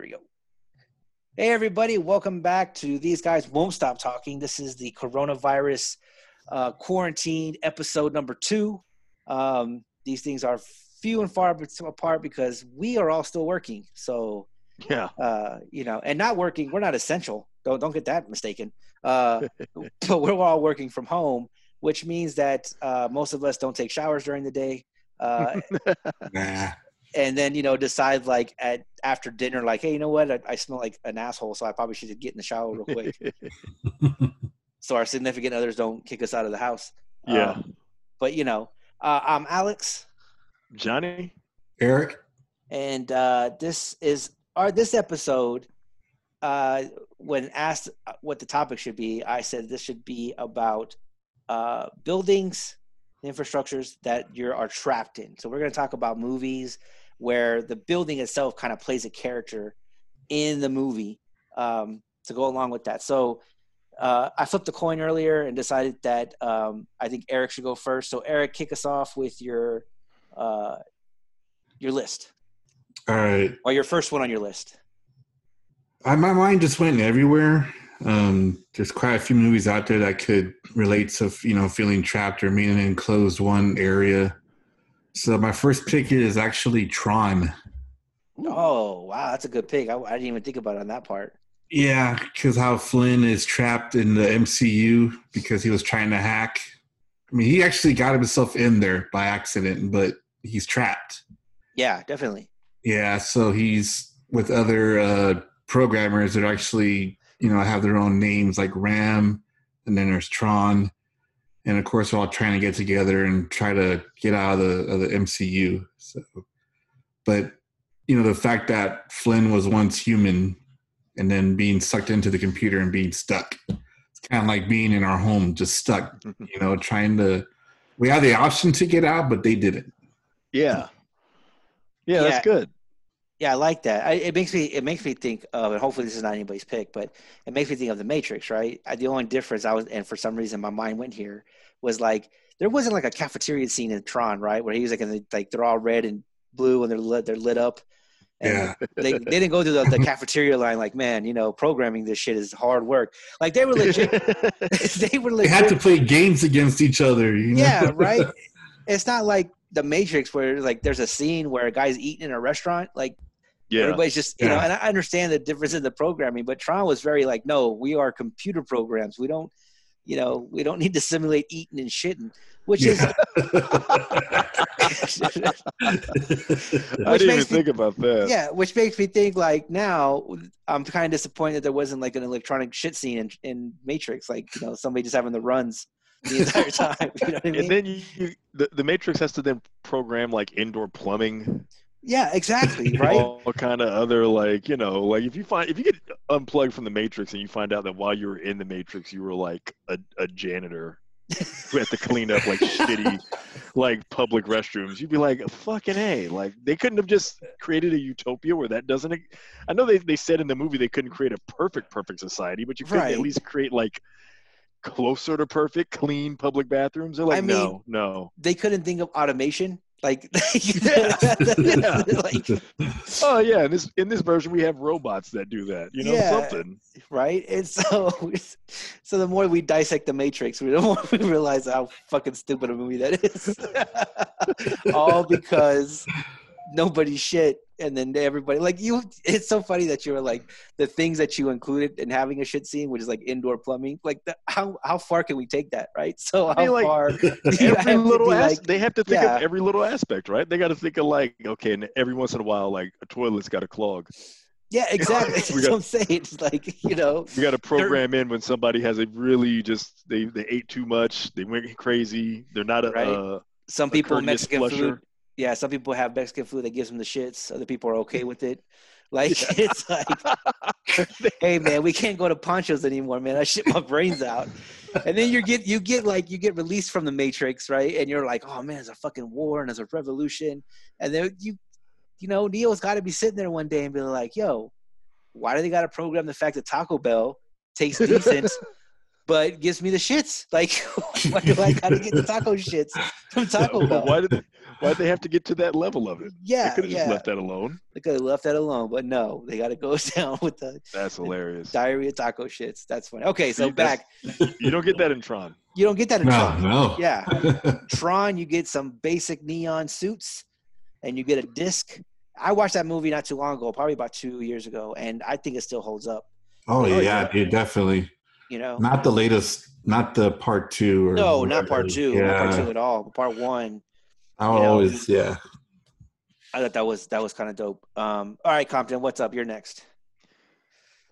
Here we go. Hey, everybody, welcome back to These Guys Won't Stop Talking. This is the coronavirus uh, quarantine episode number two. Um, these things are few and far apart because we are all still working. So, Yeah. uh, you know, and not working, we're not essential. Don't don't get that mistaken. Uh, but we're all working from home, which means that uh, most of us don't take showers during the day. Uh, Nah. And then you know decide like at after dinner like hey you know what? I, I smell like an asshole so i probably should get in the shower real quick. So our significant others don't kick us out of the house. Yeah. Uh, but you know uh, i'm alex. Johnny? Eric, and uh, this is our this episode uh, when asked what the topic should be i said this should be about uh, buildings infrastructures that you are trapped in. So we're going to talk about movies where the building itself kind of plays a character in the movie um, to go along with that so uh, i flipped a coin earlier and decided that um, i think eric should go first so eric kick us off with your uh, your list all right. or your first one on your list I, my mind just went everywhere. Um, there's quite a few movies out there that could relate to you know feeling trapped or being in an enclosed one area. So my first pick is actually Tron. Oh wow, that's a good pick. I, I didn't even think about it on that part. Yeah, because how Flynn is trapped in the MCP because he was trying to hack. I mean, he actually got himself in there by accident, but he's trapped. Yeah, definitely. Yeah, so he's with other uh, programmers that actually, you know, have their own names like RAM, and then there's Tron, and of course, we're all trying to get together and try to get out of the of the MCP. So, but you know, the fact that Flynn was once human and then being sucked into the computer and being stuck, it's kind of like being in our home, just stuck. You know, trying to. We had the option to get out, but they didn't. Yeah. Yeah, Yeah. that's good. Yeah, I like that. I, it makes me it makes me think of, and hopefully this is not anybody's pick, but it makes me think of the Matrix, right? I, the only difference I was, and for some reason my mind went here, was like there wasn't like a cafeteria scene in Tron, right, where he was like, in the, like they're all red and blue and they're lit, they're lit up. And Yeah. they, they didn't go to the, the cafeteria line like, man, you know, programming this shit is hard work. Like they were legit. they were legit. They had to play games against each other. You know? yeah, right. It's not like the Matrix where like there's a scene where a guy's eating in a restaurant. Like yeah. everybody's just you know, and I understand the difference in the programming, but Tron was very like, no, we are computer programs. We don't, you know, we don't need to simulate eating and shitting, which is I Which didn't even makes me- think about that. yeah, which makes me think like now I'm kind of disappointed that there wasn't like an electronic shit scene in, in Matrix, like you know somebody just having the runs the entire time. You know what I mean? And then you, you the, the Matrix has to then program like indoor plumbing, yeah, exactly, right. all kind of other like you know like if you find if you get unplugged from the Matrix and you find out that while you were in the Matrix you were like a, a janitor who had to clean up like shitty like public restrooms, you'd be like fucking a like they couldn't have just created a utopia where that doesn't. i know they they said in the movie they couldn't create a perfect perfect society, but you could Right. at least create like closer to perfect clean public bathrooms. They're like I mean, no no. they couldn't think of automation. Like, Yeah. like, Oh yeah, in this in this version we have robots that do that. You know Yeah. something. right? And so, so the more we dissect the Matrix, the more we realize how fucking stupid a movie that is. All because nobody shit, and then everybody like you. It's so funny that you were like the things that you included in having a shit scene, which is like indoor plumbing. Like, the, how how far can we take that, right? So how I mean, like, far? do you have Every to little be as- like- they have to think yeah. of every little aspect, right? They got to think of like, okay, and every once in a while, like a toilet's got to clog. Yeah, exactly. That's We what got- I'm saying. It's like you know, We got to program in when somebody has a really just they they ate too much, they went crazy, they're not a Right. uh, some people courteous Mexican food. Yeah, some people have Mexican food that gives them the shits. Other people are okay with it. Like it's like, hey man, we can't go to Ponchos anymore, man. I shit my brains out. And then you get you get like you get released from the Matrix, right? And you're like, oh man, there's a fucking war and there's a revolution. And then you, you know, Neo's got to be sitting there one day and be like, yo, why do they got to program the fact that Taco Bell tastes decent, but it gives me the shits. Like, why do I gotta get the taco shits from Taco Bell? why did they, why'd they have to get to that level of it? They yeah, could have yeah. just left that alone. They could have left that alone, but no, they got to go down with the That's hilarious. diarrhea taco shits. That's funny. Okay, so See, back. You don't get that in Tron. You don't get that in no, Tron. no. Yeah, Tron, you get some basic neon suits, and you get a disc. I watched that movie not too long ago, probably about two years ago, and I think it still holds up. Oh, Oh, yeah, yeah. dude, definitely. You know, Not the latest, not the part two. Or no, not part two, Yeah, not part two at all. Part one, I you know. always, yeah. I thought that was that was kind of dope. Um, all right, Compton, what's up? You're next.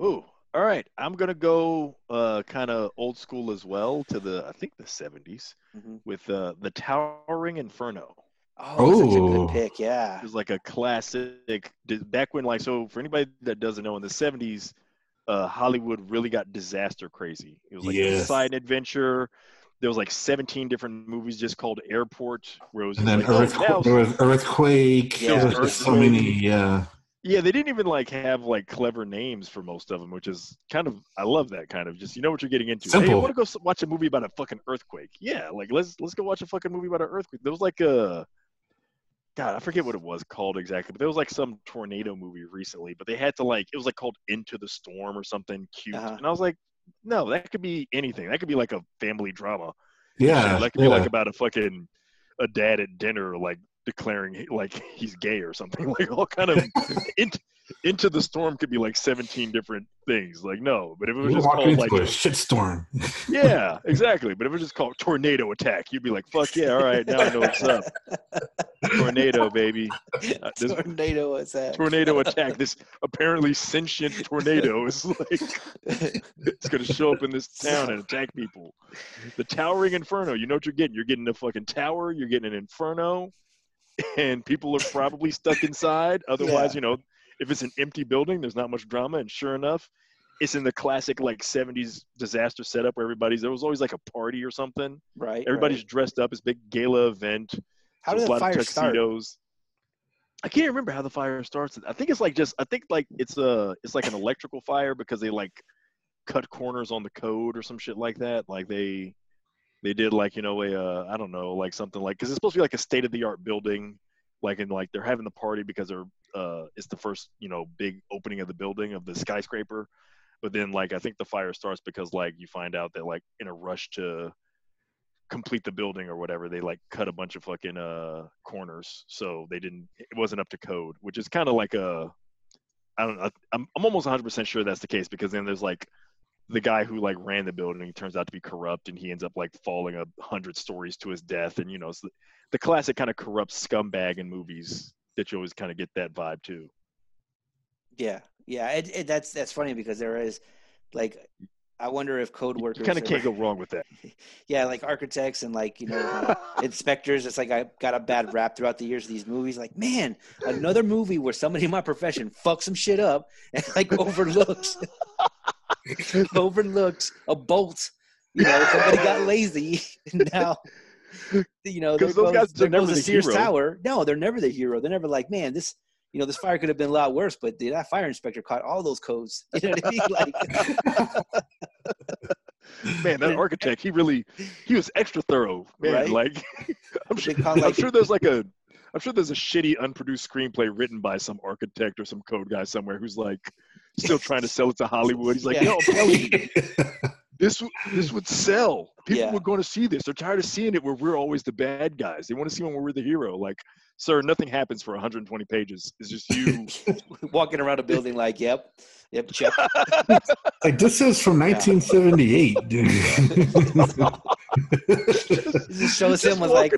Oh, all right. I'm gonna go uh, kind of old school as well to the I think the 70s Mhm. with uh, the Towering Inferno. Oh, such a Oh. good pick. Yeah. It was like a classic. Back when, like, so for anybody that doesn't know, in the 70s, uh, Hollywood really got disaster crazy. It was like a Yes. side adventure. There was like 17 different movies just called Airport, where it was And then like, oh, earthquake, there was earthquake. Yeah. there was just so many. Yeah, Yeah, they didn't even like have like clever names for most of them, which is kind of I love that kind of just you know what you're getting into. Hey, I Simple. want to go watch a movie about a fucking earthquake. Yeah, like let's let's go watch a fucking movie about an earthquake. There was like a God, I forget what it was called exactly, but there was like some tornado movie recently, but they had to like it was like called Into the Storm or something cute, Uh-huh. and I was like, no, that could be anything. That could be like a family drama. yeah, Shit, that could yeah. be like about a fucking a dad at dinner like declaring like he's gay or something. Like all kind of into into the storm could be like 17 different things. Like no, but if it was You just called like a shit storm. yeah, exactly. But if it was just called tornado attack, you'd be like, fuck yeah, all right, now I know what's up. Tornado, baby. Uh, this- Tornado was that? Tornado attack. This apparently sentient tornado is like it's gonna show up in this town and attack people. The towering inferno. You know what you're getting. You're getting a fucking tower. You're getting an inferno, and people are probably stuck inside. Otherwise, you know, if it's an empty building, there's not much drama. And sure enough, it's in the classic like '70s disaster setup where everybody's there was always like a party or something. right. Everybody's right. dressed up. It's a big gala event. How did the fire start? I can't remember how the fire starts. I think it's like just I think like it's a it's like an electrical fire because they like cut corners on the code or some shit like that. Like they they did like you know a uh, I don't know like something like because it's supposed to be like a state of the art building. Like and like they're having the party because they're uh it's the first you know big opening of the building of the skyscraper. But then like I think the fire starts because like you find out that like in a rush to complete the building or whatever they like cut a bunch of fucking uh corners. So they didn't it wasn't up to code which is kind of like a i don't know I'm, I'm almost 100% sure that's the case because then there's like the guy who like ran the building turns out to be corrupt and he ends up like falling a hundred stories to his death. And you know it's the, the classic kind of corrupt scumbag in movies that you always kind of get that vibe too Yeah, yeah. It, it, that's that's funny because there is, like, I wonder if code workers kind of can't go wrong with that yeah, like architects and like you know uh, inspectors. It's like I got a bad rap throughout the years of these movies. Like, man, another movie where somebody in my profession fucks some shit up and like overlooks overlooks a bolt. You know, somebody got lazy. And now, you know, there 'Cause those goes, guys are there never goes the the Sears hero. Tower. No, they're never the hero. They're never like, man, this. You know, this fire could have been a lot worse, but dude, that fire inspector caught all those codes. You know what I mean? Like, man that architect he really he was extra thorough man Right? like i'm They sure, call, I'm sure there's like a i'm sure there's a shitty unproduced screenplay written by some architect or some code guy somewhere who's like still trying to sell it to hollywood he's like Yeah. yo i'm telling you this would this would sell. People Yeah. were going to see this. They're tired of seeing it where we're always the bad guys. They want to see when we're the hero. Like sir nothing happens for 120 pages. It's just you. Walking around a building like, yep, yep, check. like this is from 1978, dude. It just shows him with like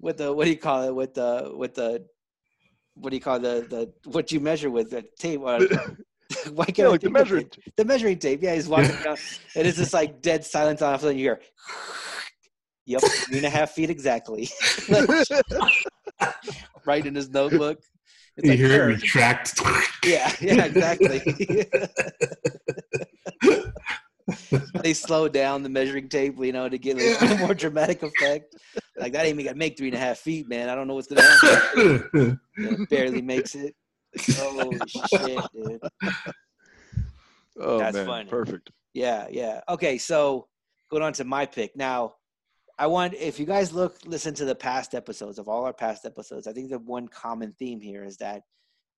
with the what do you call it with the with the what do you call the the what you measure with the tape uh, why can't yeah, I like the measuring it? the measuring tape yeah he's walking around and it's just like dead silence on and you hear yep three and a half feet exactly. Right in his notebook. It's you like hear sir, it retract. yeah yeah exactly. They slow down the measuring tape you know to get a more dramatic effect. Like that ain't even gonna make three and a half feet man. I don't know what's gonna happen. Barely makes it. Holy shit, dude. oh That's man funny. perfect Yeah, yeah. Okay, so going on to my pick now. I want if you guys look listen to the past episodes of all our past episodes, I think the one common theme here is that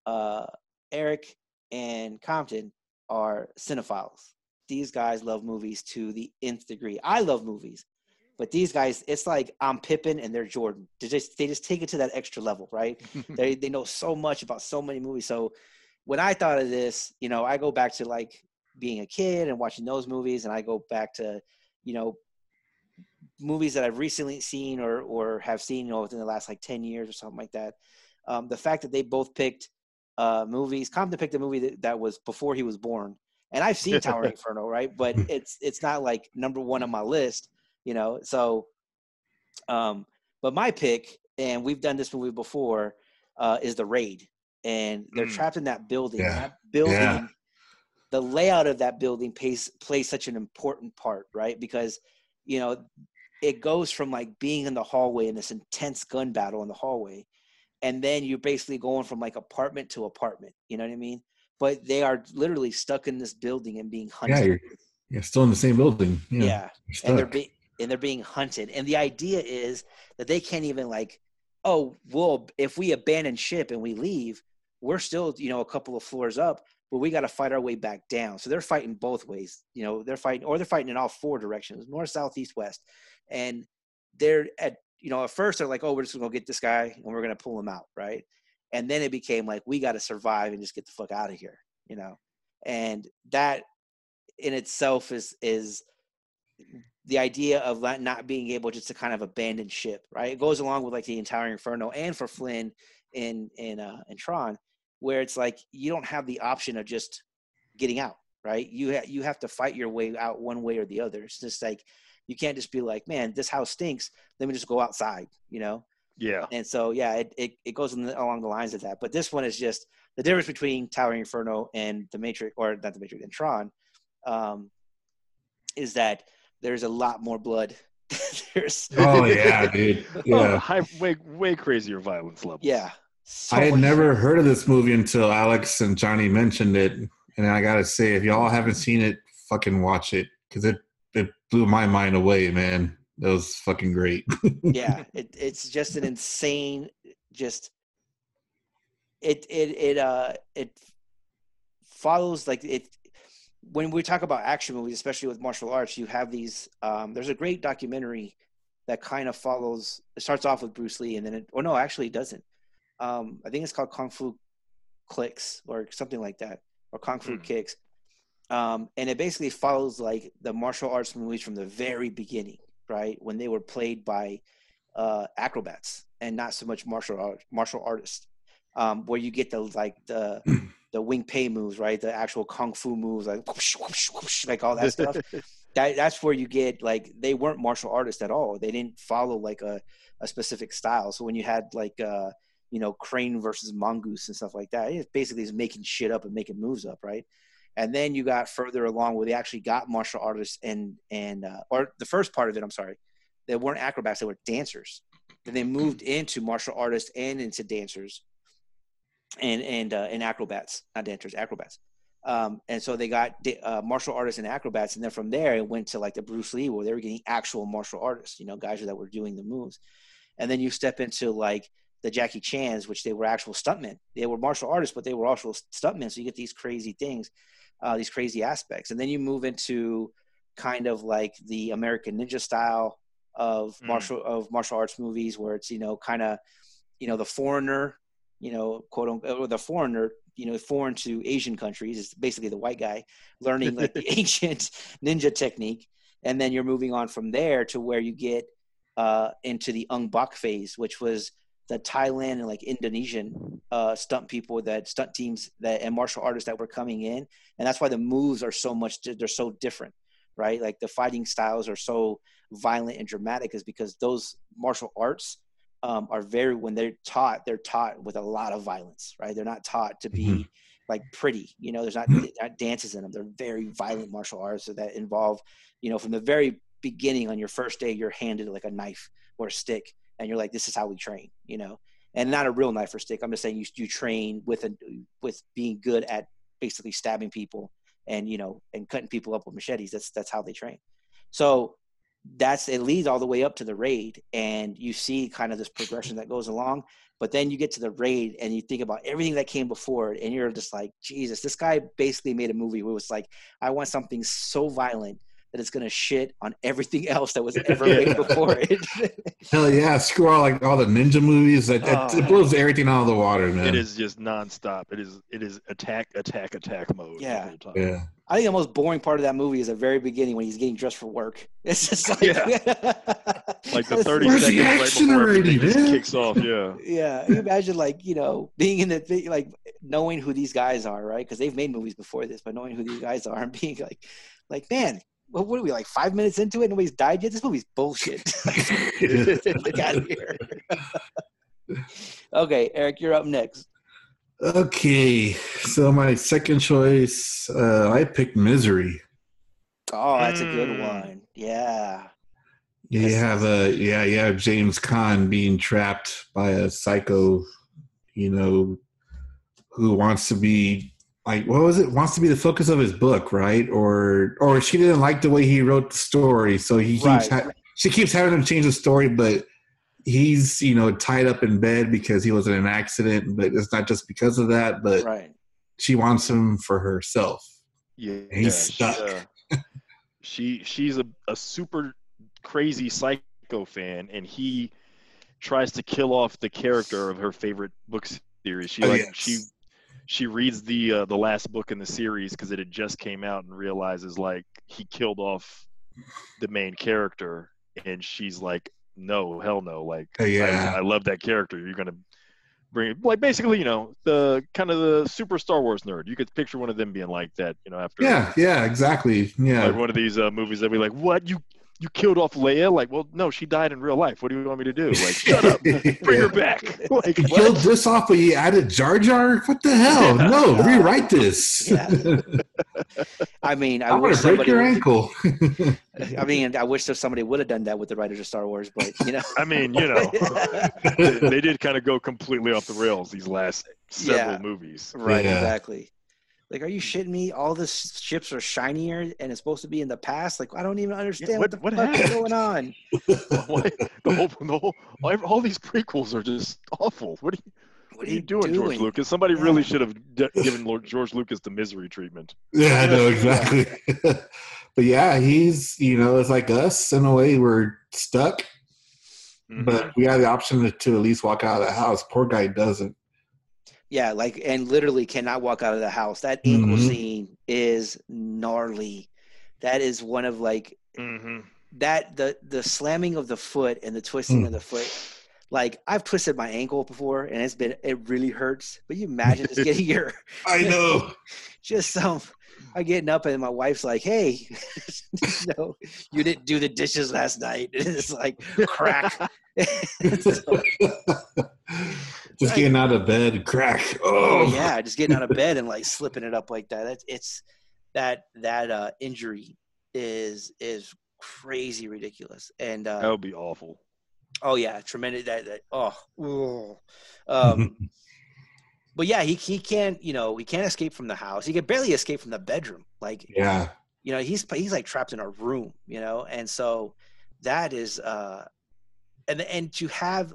uh, Eric and Compton are cinephiles. These guys love movies to the nth degree. I love movies, but these guys, it's like I'm Pippen and they're Jordan. They just they just take it to that extra level, right? they they know so much about so many movies. So when I thought of this, you know, I go back to like being a kid and watching those movies, and I go back to, you know, movies that I've recently seen or or have seen, you know, within the last like ten years or something like that. Um, the fact that they both picked uh, movies, Compton picked a movie that, that was before he was born, and I've seen Tower Inferno, right? But it's it's not like number one on my list, you know. So, um, but my pick, and we've done this movie before, uh, is the Raid, and they're Mm. trapped in that building. Yeah. That building, Yeah. the layout of that building plays plays such an important part, right? Because you know it goes from like being in the hallway in this intense gun battle in the hallway, and then you're basically going from like apartment to apartment. You know what I mean? But they are literally stuck in this building and being hunted. Yeah, you're, you're still in the same building. Yeah, yeah and they're being and they're being hunted. And the idea is that they can't even like oh well if we abandon ship and we leave we're still you know a couple of floors up but we got to fight our way back down. So they're fighting both ways you know they're fighting or they're fighting in all four directions north south east west. And they're at you know at first they're like oh we're just gonna get this guy and we're gonna pull him out right? And then it became like we got to survive and just get the fuck out of here you know? And that in itself is is the idea of not, being able just to kind of abandon ship, right? It goes along with like the entire Inferno and for Flynn in in uh, in Tron, where it's like you don't have the option of just getting out, right? You ha- you have to fight your way out one way or the other. It's just like you can't just be like, man, this house stinks. Let me just go outside, you know. Yeah. And so yeah, it it, it goes in the, along the lines of that. But this one is just the difference between Towering Inferno and the Matrix, or not the Matrix and Tron, um, is that there's a lot more blood. there's Oh yeah, dude. Oh, high, way way crazier violence level. yeah. so I had much- never heard of this movie until Alex and Johnny mentioned it, and I gotta say, if y'all haven't seen it, fucking watch it because it it blew my mind away, man. That was fucking great. yeah it, it's just an insane just it it it uh it follows like it when we talk about action movies especially with martial arts you have these um there's a great documentary that kind of follows it starts off with bruce lee and then it or no actually it doesn't. Um i think it's called kung fu clicks or something like that or kung fu Hmm. kicks. Um and it basically follows like the martial arts movies from the very beginning right? When they were played by uh, acrobats and not so much martial art, martial artists, um, where you get the like the the wing pei moves, right? The actual kung fu moves, like whoosh, whoosh, whoosh, like all that stuff. that that's where you get like they weren't martial artists at all. They didn't follow like a, a specific style. So when you had like uh, you know crane versus mongoose and stuff like that, it's basically just making shit up and making moves up, right? And then you got further along where they actually got martial artists and and uh, or the first part of it, I'm sorry, they weren't acrobats, they were dancers. Then they moved into martial artists and into dancers and and uh, and acrobats, not dancers, acrobats. Um, and so they got uh, martial artists and acrobats, and then from there it went to like the Bruce Lee, where they were getting actual martial artists, you know, guys that were doing the moves. And then you step into like the Jackie Chan's, which they were actual stuntmen. They were martial artists, but they were also stuntmen. So you get these crazy things, uh, these crazy aspects. And then you move into kind of like the American Ninja style of Mm. martial of martial arts movies, where it's you know kind of you know the foreigner, you know quote unquote or the foreigner, you know foreign to Asian countries is basically the white guy learning like the ancient ninja technique, and then you're moving on from there to where you get uh, into the Ong Bak phase, which was the Thailand and like Indonesian uh, stunt people that stunt teams that and martial artists that were coming in, and that's why the moves are so much they're so different, right? Like the fighting styles are so violent and dramatic, is because those martial arts um, are very when they're taught, they're taught with a lot of violence, right? They're not taught to be Mhm. like pretty, you know. There's not, not dances in them. They're very violent martial arts that involve, you know, from the very beginning on your first day, you're handed like a knife or a stick, and you're like, "This is how we train," you know, and not a real knife or stick. I'm just saying you you train with a with being good at basically stabbing people and you know and cutting people up with machetes. That's that's how they train. So that's it leads all the way up to the raid and you see kind of this progression that goes along but then you get to the raid and you think about everything that came before it and you're just like jesus this guy basically made a movie where it was like i want something so violent that it's gonna shit on everything else that was ever made before it. Hell yeah! Screw all like all the ninja movies. That Oh. it blows everything out of the water, man. It is just nonstop. It is it is attack attack attack mode. Yeah. The time. Yeah. I think the most boring part of that movie is the very beginning when he's getting dressed for work. It's just like, yeah. Like the thirty Where's the seconds right action before already, kicks off. Yeah. yeah, you imagine like you know being in the thing, like knowing who these guys are, right? Because they've made movies before this, but knowing who these guys are and being like, like man, what, what are we like five minutes into it? Nobody's died yet. This movie's bullshit. Get out of here. okay, Eric, you're up next. Okay, so my second choice, uh, I picked Misery. Oh, that's a good Mm. one. Yeah. You Yes. have a yeah, you have James Caan being trapped by a psycho, you know, who wants to be like what was it? Wants to be the focus of his book, right? Or or she didn't like the way he wrote the story, so he keeps Right. ha- she keeps having him change the story, but he's you know tied up in bed because he was in an accident, but it's not just because of that, but Right. she wants him for herself. Yeah. He's yeah, stuck. uh, she she's a, a super crazy psycho fan, and he tries to kill off the character of her favorite book series. She Oh, like yes. she she reads the uh, the last book in the series because it had just came out and realizes like he killed off the main character, and she's like, no, hell no, like Oh, yeah. I, I love that character. You're gonna bring it like basically, you know, the kind of the super Star Wars nerd. You could picture one of them being like that, you know, after Yeah, yeah, exactly. Yeah. like one of these uh, movies that be like, what you you killed off Leia? Like, well, no, she died in real life. What do you want me to do? Like, shut up, bring her back. Like, You what? killed this off, but you added Jar Jar? What the hell? Yeah. No, rewrite this. Yeah. I mean, I I'm wish gonna break somebody. your would- ankle. I mean, I wish that somebody would have done that with the writers of Star Wars, but you know. I mean, you know, they, they did kind of go completely off the rails these last several Yeah. movies. right, Yeah. exactly. Like, are you shitting me? All the ships are shinier, and it's supposed to be in the past. Like, I don't even understand what, what- the what fuck is going on. Why- the whole, the whole, all, all these prequels are just awful. What are you, what are you doing, George Lucas? Somebody Yeah. really should have d- given Lord George Lucas the misery treatment. yeah, I know exactly. but yeah, he's you know, it's like us in a way. We're stuck, Mhm. but we have the option to, to at least walk out of the house. Poor guy doesn't. Yeah, like, and literally cannot walk out of the house. That ankle Mhm. scene is gnarly. That is one of like Mhm. that the the slamming of the foot and the twisting Mm. of the foot like i've twisted my ankle before and it's been it really hurts but you imagine just getting your I know. just some i getting up and my wife's like hey you you didn't do the dishes last night it's like crack So, Just getting out of bed, crack. oh Oh yeah just getting out of bed and like slipping it up like that it's, it's that that uh injury is is crazy ridiculous and That uh would be awful. Oh yeah, tremendous. That, that oh, ugh. um, but yeah, he he can't you know he can't escape from the house. He can barely escape from the bedroom. Like yeah. you know he's he's like trapped in a room. You know, and so that is uh, and and to have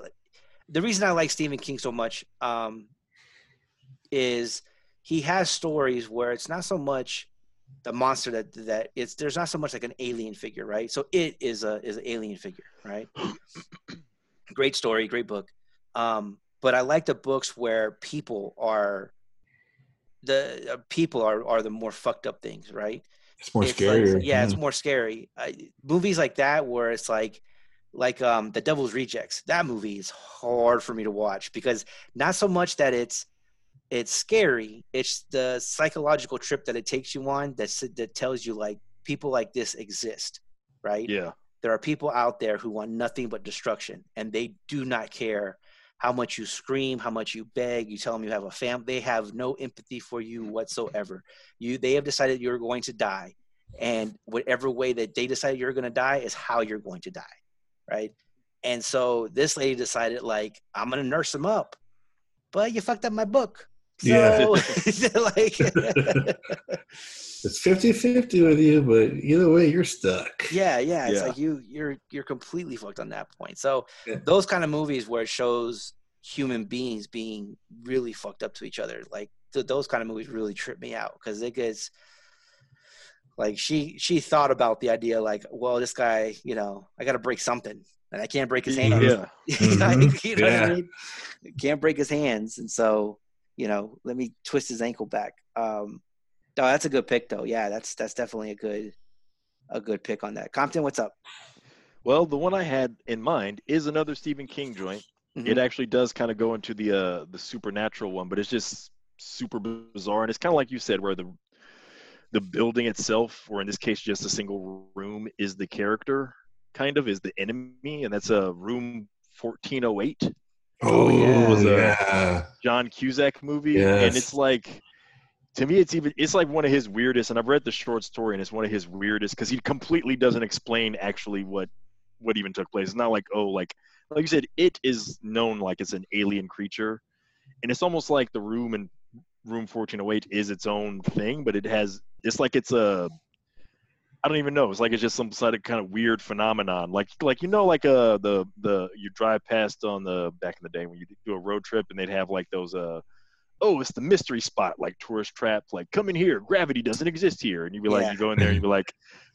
the reason I like Stephen King so much um, is he has stories where it's not so much the monster that that it's there's not so much like an alien figure, right? So it is a is an alien figure, right? great story, great book. Um, but I like the books where people are the uh, people are are the more fucked up things, right? It's more It's like- yeah, it's more scary. I, movies like that where it's like like um the Devil's Rejects. That movie is hard for me to watch because not so much that it's it's scary. It's the psychological trip that it takes you on that that tells you like people like this exist, right? Yeah. there are people out there who want nothing but destruction and they do not care how much you scream how much you beg you tell them you have a fam they have no empathy for you whatsoever you they have decided you're going to die and whatever way that they decide you're going to die is how you're going to die right and so this lady decided like i'm going to nurse him up but you fucked up my book So, Yeah. like, It's 50 50 with you, but either way, you're stuck. yeah, yeah, it's Yeah. like you, you're, you're completely fucked on that point. So, Yeah. those kind of movies where it shows human beings being really fucked up to each other, like th- those kind of movies really trip me out because it gets like she she thought about the idea like, well, this guy, you know, I got to break something, and I can't break his hands. Yeah. Like, you know what I mean? Can't break his hands, and so you know, let me twist his ankle back. Um, no, that's a good pick though. Yeah, that's that's definitely a good a good pick on that. Compton, what's up? Well, the one I had in mind is another Stephen King joint. Mhm. It actually does kind of go into the uh, the supernatural one, but it's just super bizarre, and it's kind of like you said, where the the building itself, or in this case, just a single room, is the character, kind of is the enemy, and that's a room 1408. Oh, yeah. Was, yeah. John Cusack movie, and it's like to me, it's even it's like one of his weirdest. And I've read the short story, and it's one of his weirdest because he completely doesn't explain actually what what even took place. It's not like oh, like like you said, it is known like it's an alien creature, and it's almost like the room in room 1408 is its own thing, but it has it's like it's a I don't even know. It's like it's just some sort of kind of weird phenomenon. Like like you know like uh the the you drive past on the back in the day when you do a road trip and they'd have like those uh oh it's the mystery spot like tourist trap like come in here gravity doesn't exist here and you'd be like Yeah. you go in there and you'd be like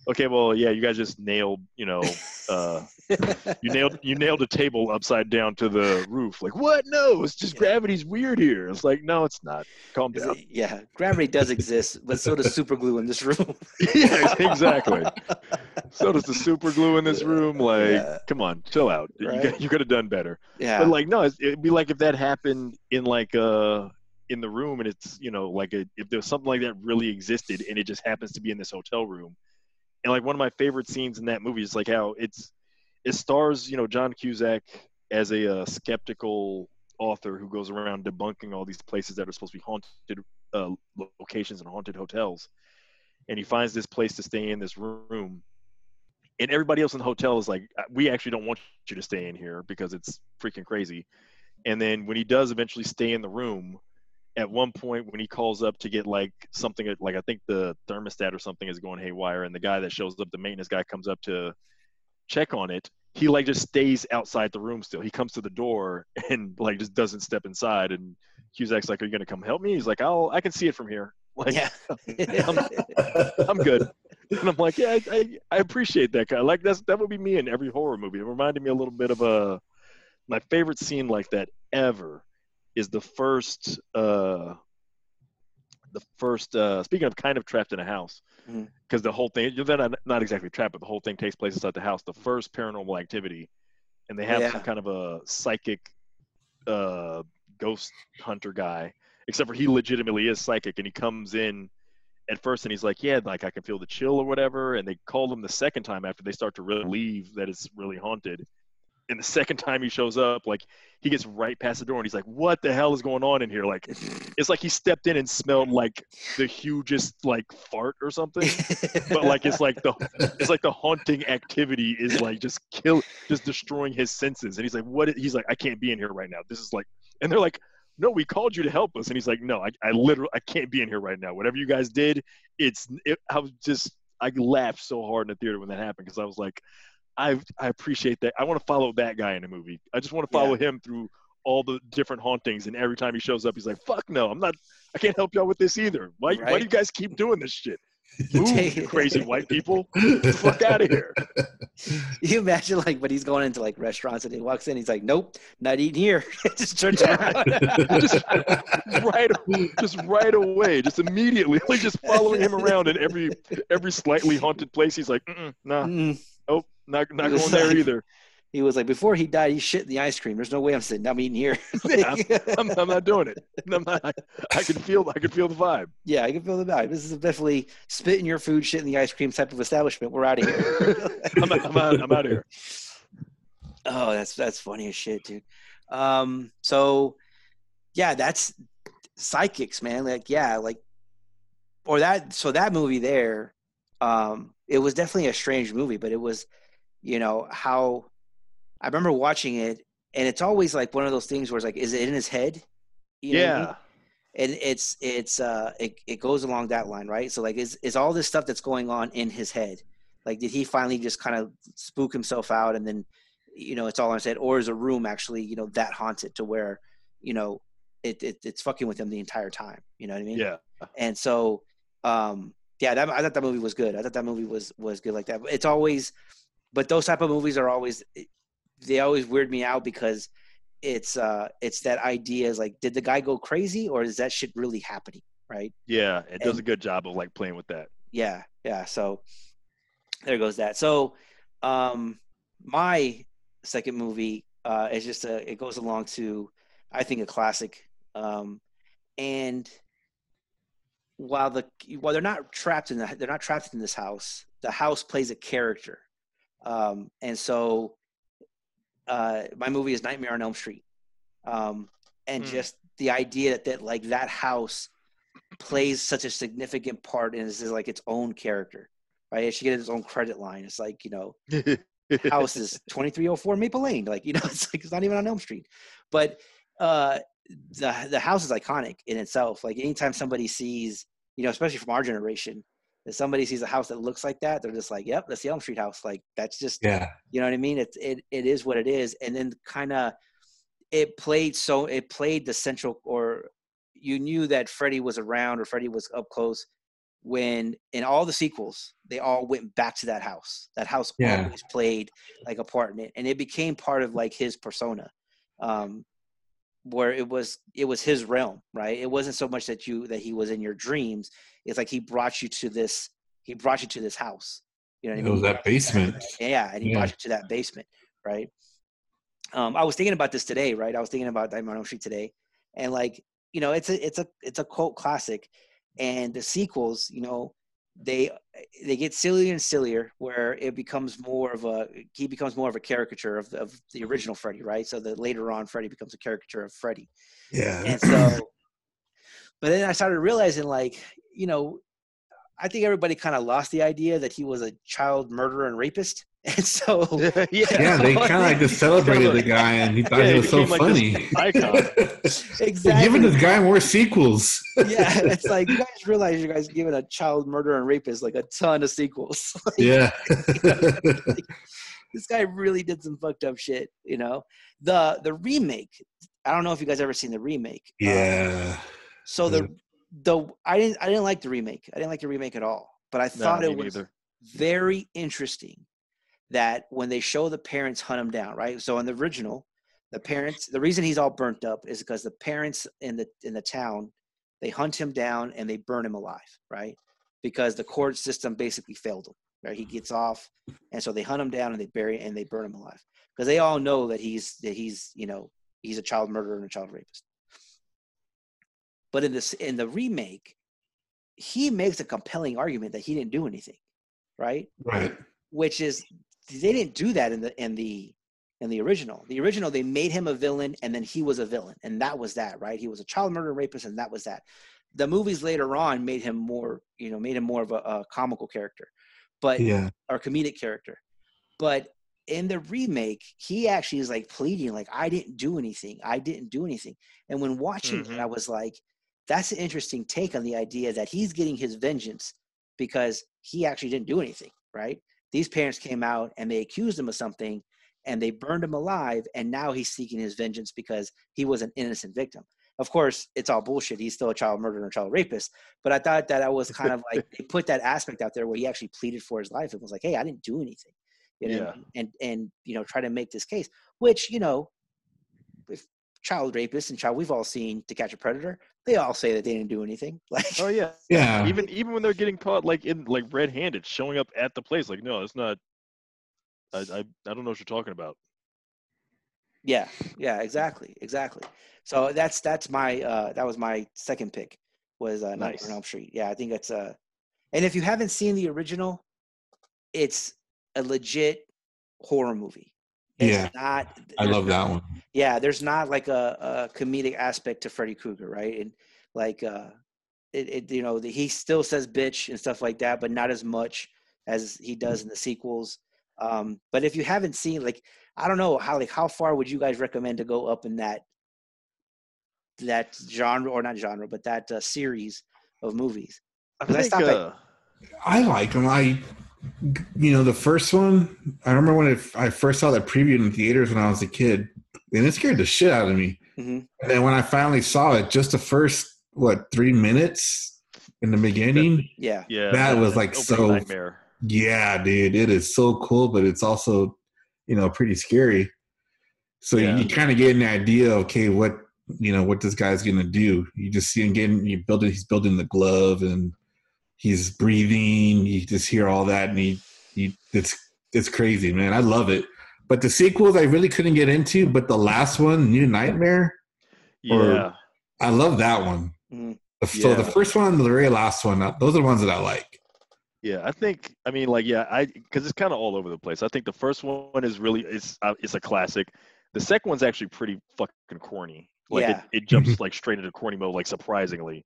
okay well yeah you guys just nailed you know uh you nailed you nailed a table upside down to the roof. Like what? No it's just Yeah. gravity's weird here. It's like no it's not. Calm down. it- yeah, gravity does exist, but so does super glue in this room. yeah exactly. So does the super glue in this room. Like Yeah. come on chill out. You, Right. got, you could have done better. Yeah, but like no it's- it'd be like if that happened in like uh in the room and it's you know like a, if there's something like that really existed and it just happens to be in this hotel room and like one of my favorite scenes in that movie is like how it's it stars you know john cusack as a uh, skeptical author who goes around debunking all these places that are supposed to be haunted uh, locations and haunted hotels. And he finds this place to stay in this room. And everybody else in the hotel is like "Uh, we actually don't want you to stay in here because it's freaking crazy. And then when he does eventually stay in the room at one point when he calls up to get like something like i think the thermostat or something is going haywire and the guy that shows up the maintenance guy comes up to check on it he like just stays outside the room still. He comes to the door and like just doesn't step inside and cusack's like are you gonna come help me? He's like i'll i can see it from here. Like yeah. I'm, I'm good. And i'm like yeah I, I, I appreciate that guy. Like that's that would be me in every horror movie. It reminded me a little bit of a my favorite scene like that ever is the first uh the first uh speaking of kind of trapped in a house because the whole thing they're not, not exactly trapped but the whole thing takes place inside the house the first paranormal activity and they have Yeah. some kind of a psychic uh ghost hunter guy except for he legitimately is psychic and he comes in at first and he's like yeah like i can feel the chill or whatever and they call him the second time after they start to really believe that it's really haunted and the second time he shows up like he gets right past the door and he's like what the hell is going on in here? Like it's like he stepped in and smelled like the hugest like fart or something. But like it's like the it's like the haunting activity is like just kill just destroying his senses. And he's like what he's like i can't be in here right now. This is like and they're like no we called you to help us. And he's like no i, I literally i can't be in here right now. Whatever you guys did it's it, i was just i laughed so hard in the theater when that happened because i was like i i appreciate that. I want to follow that guy in a movie. I just want to follow him through all the different hauntings and every time he shows up he's like fuck no i'm not i can't help y'all with this either. Why, why do you guys keep doing this shit? Move, you crazy white people. Get the fuck out of here. You imagine like when he's going into like restaurants and he walks in, he's like, "Nope, not eating here." just turns around. just right just right away just immediately like just following him around in every every slightly haunted place. He's like Mm-mm, nah. Mm. nope not, not going there like- either He was like, before he died, he shit in the ice cream. There's no way I'm sitting. I'm eating here. Yeah, I'm, I'm not doing it I'm not, I, I can feel I can feel the vibe yeah, I can feel the vibe. This is definitely spit in your food, shit in the ice cream type of establishment. We're out of here. I'm, I'm, out, I'm out of here Oh, that's that's funny as shit, dude. Um, so yeah, that's psychics, man. Like, yeah, like or that so that movie there, um, it was definitely a strange movie, but it was, you know, how I remember watching it and it's always like one of those things where it's like, is it in his head? You know what I mean? yeah and it's it's uh it, it goes along that line, right? So like, is is all this stuff that's going on in his head? Like, did he finally just kind of spook himself out, and then you know it's all in his head, or is a room actually you know that haunted to where you know it, it it's fucking with him the entire time? You know what I mean? Yeah. And so, um, yeah, that, I thought that movie was good. I thought that movie was was good like that. It's always, but those type of movies are always they always weird me out because it's uh it's that idea is like did the guy go crazy or is that shit really happening right? Yeah, it does And- a good job of like playing with that. yeah yeah so there goes that. So um my second movie uh is just a it goes along to i think a classic um and while the while they're not trapped in the they're not trapped in this house the house plays a character um and so uh my movie is nightmare on elm street um and Hmm. just the idea that, that like that house plays such a significant part and is like its own character right it should get its own credit line it's like you know house is 2304 Maple Lane. Like, you know, it's like it's not even on Elm Street. But uh the the house is iconic in itself. Like anytime somebody sees, you know, especially from our generation, if somebody sees a house that looks like that, they're just like, Yep, that's the Elm Street house. Like that's just Yeah. you know what I mean? It it it is what it is. And then kinda it played so it played the central or you knew that Freddy was around or Freddy was up close when in all the sequels they all went back to that house. That house Yeah. always played like a part in it, and it became part of like his persona, um, where it was it was his realm, right? It wasn't so much that you that he was in your dreams. It's like he brought you to this. He brought you to this house. You know what I It mean? was that basement. Yeah, and he Yeah. brought you to that basement, right? Um, I was thinking about this today, right? I was thinking about Elm Street today, and like, you know, it's a it's a it's a cult classic, and the sequels, you know, they they get sillier and sillier, where it becomes more of a he becomes more of a caricature of the, of the mm-hmm. original Freddy, right? So that later on, Freddy becomes a caricature of Freddy, Yeah. and so, but then I started realizing, like, you know, I think everybody kind of lost the idea that he was a child murderer and rapist, and so yeah. yeah, they kind of like just celebrated the guy, and he thought Yeah, he he was so like, funny. this icon. They're exactly. giving this guy more sequels. yeah, it's like you guys realize you guys giving a child murderer and rapist like a ton of sequels. Like, yeah. this guy really did some fucked up shit. You know, the the remake. I don't know if you guys ever seen the remake. Uh, yeah. so the the I didn't I didn't like the remake. I didn't like the remake at all. But I thought me it was neither. very interesting that when they show the parents hunt him down, right? So in the original, the parents the reason he's all burnt up is because the parents in the in the town they hunt him down and they burn him alive, right? Because the court system basically failed him. Right? He gets off, and so they hunt him down and they bury and they burn him alive because they all know that he's that he's you know he's a child murderer and a child rapist. But in this in the remake, he makes a compelling argument that he didn't do anything, right? Right. which is they didn't do that in the in the in the original. The original they made him a villain and then he was a villain and that was that, right? He was a child murderer rapist and that was that. The movies later on made him more, you know, made him more of a, a comical character, but Yeah. or comedic character. But in the remake, he actually is like pleading, like, I didn't do anything. I didn't do anything. And when watching it, Mhm. I was like, that's an interesting take on the idea that he's getting his vengeance because he actually didn't do anything, right? These parents came out and they accused him of something and they burned him alive. And now he's seeking his vengeance because he was an innocent victim. Of course, it's all bullshit. He's still a child murderer and a child rapist. But I thought that I was kind of like, they put that aspect out there where he actually pleaded for his life and was like, hey, I didn't do anything. You know, Yeah. and and you know, try to make this case, which, you know, if child rapists and child we've all seen to catch a predator, they all say that they didn't do anything. Like Oh yeah. Yeah. Even even when they're getting caught like in like red-handed, showing up at the place, like no, it's not. I I, I don't know what you're talking about. Yeah, yeah, exactly, exactly. So that's that's my uh that was my second pick was uh Nightmare Nice. on Elm Street. Yeah, I think it's uh and if you haven't seen the original, it's a legit horror movie. It's Yeah. not I love that one. yeah there's not like a, a comedic aspect to freddy krueger right and like uh it, it you know the, he still says bitch and stuff like that but not as much as he does in the sequels um but if you haven't seen like i don't know how like how far would you guys recommend to go up in that that genre or not genre, but that uh, series of movies. I 'Cause I think, stopped at- uh, I like them. I, you know, the first one. I remember when it, I first saw that preview in theaters when I was a kid, and it scared the shit out of me. Mhm. And then when I finally saw it, just the first what three minutes in the beginning, Yeah, yeah, that was, like, so- nightmare. yeah, dude, it is so cool, but it's also, you know, pretty scary. So Yeah. you, you kind of get an idea, okay, what you know, what this guy's gonna do. You just see him getting, you building, he's building the glove, and he's breathing. You just hear all that, and he, he, it's, it's crazy, man. I love it. But the sequels, I really couldn't get into. But the last one, New Nightmare, Or- Yeah, I love that one. Mhm. So the first one and the very last one, uh, those are the ones that I like. yeah. I think. I mean, like, yeah, I because it's kind of all over the place. I think the first one is really it's uh, it's a classic. The second one's actually pretty fucking corny. Like Yeah. it, it jumps like straight into corny mode, like surprisingly.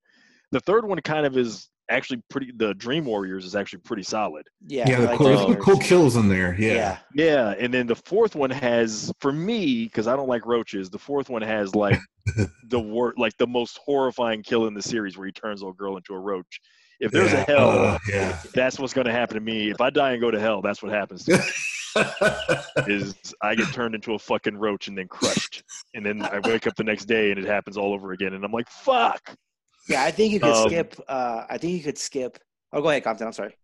The third one kind of is actually pretty. The Dream Warriors is actually pretty solid. yeah, Yeah, the like cool, those there's some cool kills in there. Yeah, Yeah. Yeah, and then the fourth one has, for me, because I don't like roaches. The fourth one has like the wor- like the most horrifying kill in the series, where he turns a girl into a roach. If there's yeah. a hell, uh, yeah. that's what's going to happen to me. If I die and go to hell, that's what happens. To me. is I get turned into a fucking roach and then crushed, and then I wake up the next day and it happens all over again, and I'm like, fuck. Yeah. I think you could Um, skip. Uh, I think you could skip. Oh, go ahead, Compton. I'm sorry.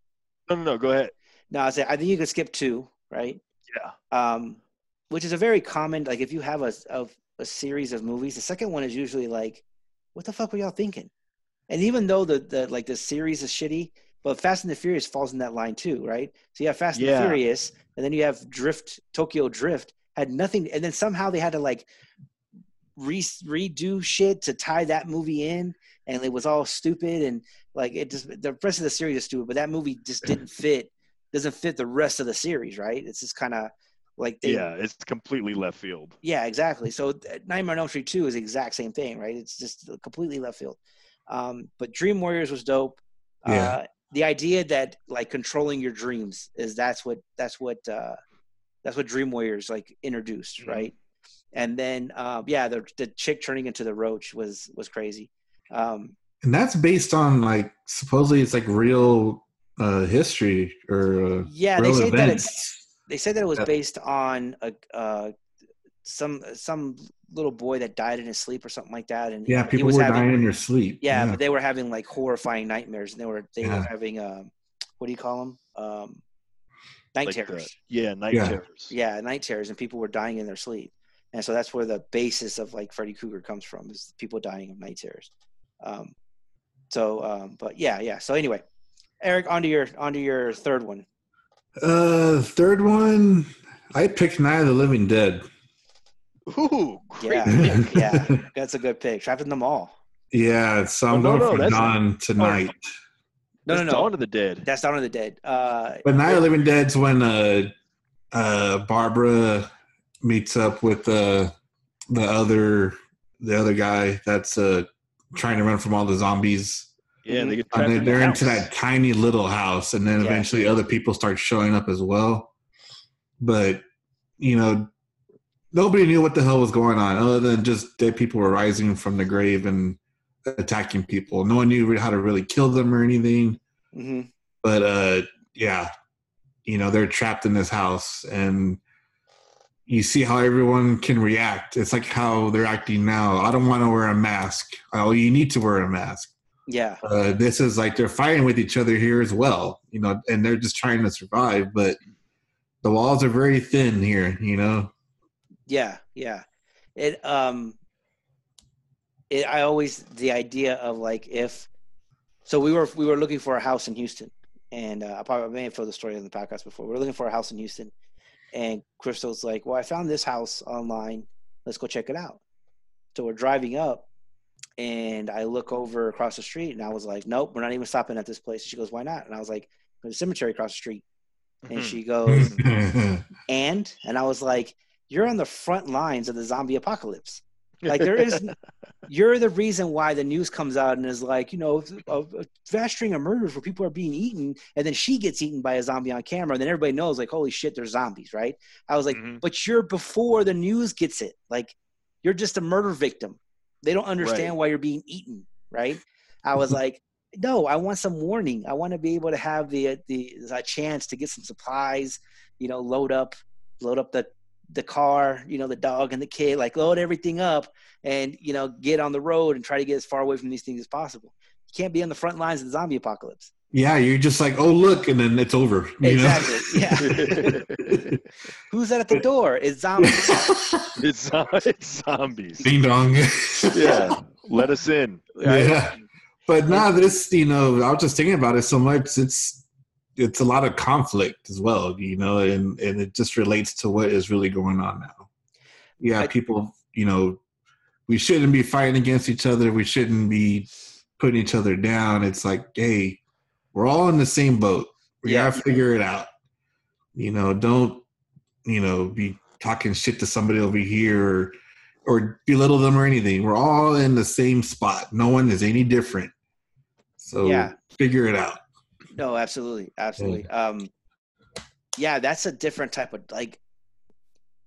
No, no, no. Go ahead. No, I say I think you could skip two, right? Yeah. Um, which is a very common. Like if you have a of a series of movies, the second one is usually like, "What the fuck were y'all thinking?" And even though the the like the series is shitty, but Fast and the Furious falls in that line too, right? So you have Fast and the Furious, and then you have Drift, Tokyo Drift had nothing, and then somehow they had to like re- redo shit to tie that movie in, and it was all stupid and like it just the rest of the series is stupid, but that movie just didn't fit, doesn't fit the rest of the series, right? It's just kind of like they, Yeah, it's completely left field. yeah, exactly. So Nightmare on Elm Street Two is the exact same thing, right? It's just completely left field. Um, but Dream Warriors was dope. Yeah. Uh, the idea that like controlling your dreams is that's what that's what uh, that's what Dream Warriors like introduced, Mhm. right? And then um, yeah, the the chick turning into the roach was was crazy. Um, and that's based on like supposedly it's like real uh history or uh, yeah, they real say that events. it's they said that it was based on a uh, some some little boy that died in his sleep or something like that, and yeah, he people was were having dying in their sleep. yeah, but they were having like horrifying nightmares, and they were they were having um, what do you call them? Um, night Like the- terrors. yeah, night Yeah. terrors. Yeah, night terrors, and people were dying in their sleep, and so that's where the basis of like Freddy Krueger comes from is people dying of night terrors. Um, so, um, but yeah, yeah. So anyway, Eric, onto your onto your third one. uh third one I picked Night of the Living Dead. Ooh, great. Yeah. pick. yeah, that's a good pick. Trapping them all. Yeah, so I'm Oh, no, going no, for that's- Dawn tonight. No, no, no. Dawn of the Dead. That's Dawn of the Dead. Uh, But Night of the Living Dead's when uh uh Barbara meets up with uh the other the other guy that's uh trying to run from all the zombies. yeah, they get trapped And the they're into that tiny little house, and then Yeah. eventually other people start showing up as well. But you know, nobody knew what the hell was going on, other than just dead people were rising from the grave and attacking people. No one knew how to really kill them or anything. mhm. But uh, yeah, you know, they're trapped in this house, and you see how everyone can react. It's like how they're acting now. I don't want to wear a mask. Oh, you need to wear a mask Yeah, uh, this is like they're fighting with each other here as well, you know, and they're just trying to survive. But the walls are very thin here, you know. Yeah, yeah. It um it I always the idea of like if so we were we were looking for a house in Houston and uh, I probably may have told the story in the podcast before. We were looking for a house in Houston and Crystal's like, Well, I found this house online. Let's go check it out. So we're driving up and I look over across the street and I was like, Nope, we're not even stopping at this place. And she goes, Why not? And I was like, There's a cemetery across the street. And she mm-hmm. goes, and and I was like, "You're on the front lines of the zombie apocalypse. Like there is, you're the reason why the news comes out and is like, you know, a, a vast string of murders where people are being eaten, and then she gets eaten by a zombie on camera, and then everybody knows, like, holy shit, they're zombies, right? I was like, Mhm. but you're before the news gets it. Like, you're just a murder victim. They don't understand Right. why you're being eaten, right? I was like, no, I want some warning. I want to be able to have the the a chance to get some supplies, you know, load up, load up the the car, you know, the dog and the kid, like load everything up and you know get on the road and try to get as far away from these things as possible. You can't be on the front lines of the zombie apocalypse. Yeah, you're just like, oh look, and then it's over. you know? Exactly. Yeah. Who's that at the door? It's zombies. it's, it's zombies. Ding dong. Yeah, let us in. right? Yeah. But now this, you know, I was just thinking about it so much. It's it's a lot of conflict as well, you know, and and it just relates to what is really going on now. Yeah, I- people, you know, we shouldn't be fighting against each other. We shouldn't be putting each other down. It's like, hey, we're all in the same boat. We Yeah. gotta figure it out. You know, don't you know be talking shit to somebody over here or or belittle them or anything. We're all in the same spot. No one is any different. So Yeah. figure it out. No, absolutely, absolutely. Um, yeah, that's a different type of like.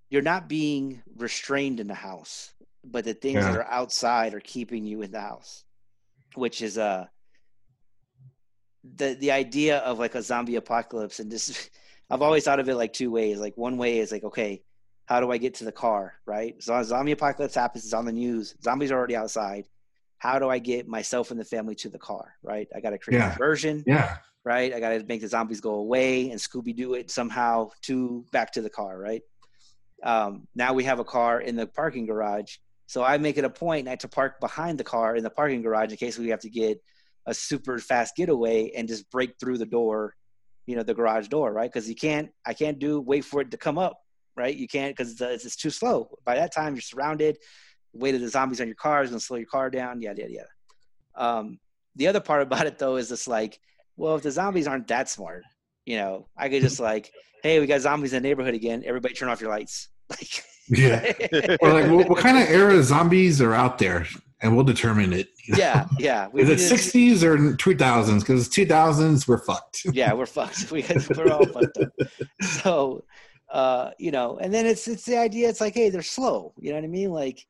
You're not being restrained in the house, but the things that are outside are keeping you in the house, which is uh the the idea of like a zombie apocalypse. And this, I've always thought of it like two ways. Like one way is like, okay, how do I get to the car? Right. So a zombie apocalypse happens. It's on the news. Zombies are already outside. How do I get myself and the family to the car? Right. I got to create a Yeah. diversion Yeah. Right? I got to make the zombies go away and Scooby Doo it somehow to back to the car, right? Um, now we have a car in the parking garage, so I make it a point not to park behind the car in the parking garage in case we have to get a super fast getaway and just break through the door, you know, the garage door, right? Because you can't, I can't do wait for it to come up, right? You can't because it's, it's too slow. By that time, you're surrounded. The weight of the zombies on your car is gonna slow your car down. Yada yada yada. Um, the other part about it though is it's like well, if the zombies aren't that smart, you know, I could just like, hey, we got zombies in the neighborhood again. Everybody turn off your lights. Like, Yeah. Or like, what, what kind of era zombies are out there? And we'll determine it. you know? yeah, yeah. We, Is it sixties or two thousands? Because two thousands, we're fucked. yeah, we're fucked. We, we're all fucked up. So, uh, you know, and then it's it's the idea. It's like, hey, they're slow. You know what I mean? Like,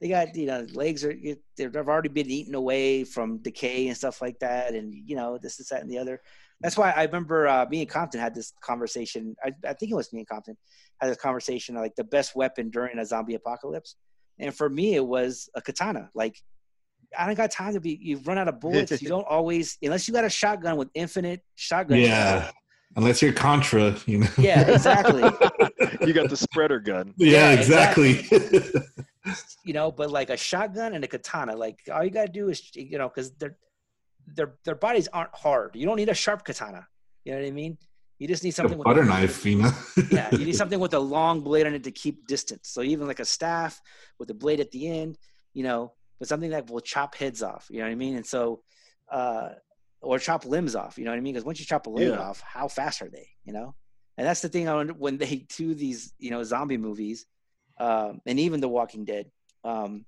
they got you know legs are they've already been eaten away from decay and stuff like that, and you know this is that and the other. That's why I remember uh, me and Compton had this conversation. I, I think it was me and Compton had this conversation like the best weapon during a zombie apocalypse, and for me it was a katana. Like I don't got time to be. You've run out of bullets. you don't always unless you got a shotgun with infinite shotgun. Yeah. Unless you're Contra, you know. Yeah, exactly. you got the spreader gun. yeah, Yeah, exactly. you know, but like a shotgun and a katana, like all you gotta do is you know, because their their their bodies aren't hard. You don't need a sharp katana. You know what I mean? You just need a something with butter a, knife, you know. yeah, you need something with a long blade on it to keep distance. So even like a staff with a blade at the end, you know, but something that will chop heads off. You know what I mean? And so, uh, or chop limbs off. You know what I mean? Because once you chop a limb Yeah. off, how fast are they? You know, and that's the thing. I wonder when they do these, you know, zombie movies, um, and even The Walking Dead. Um,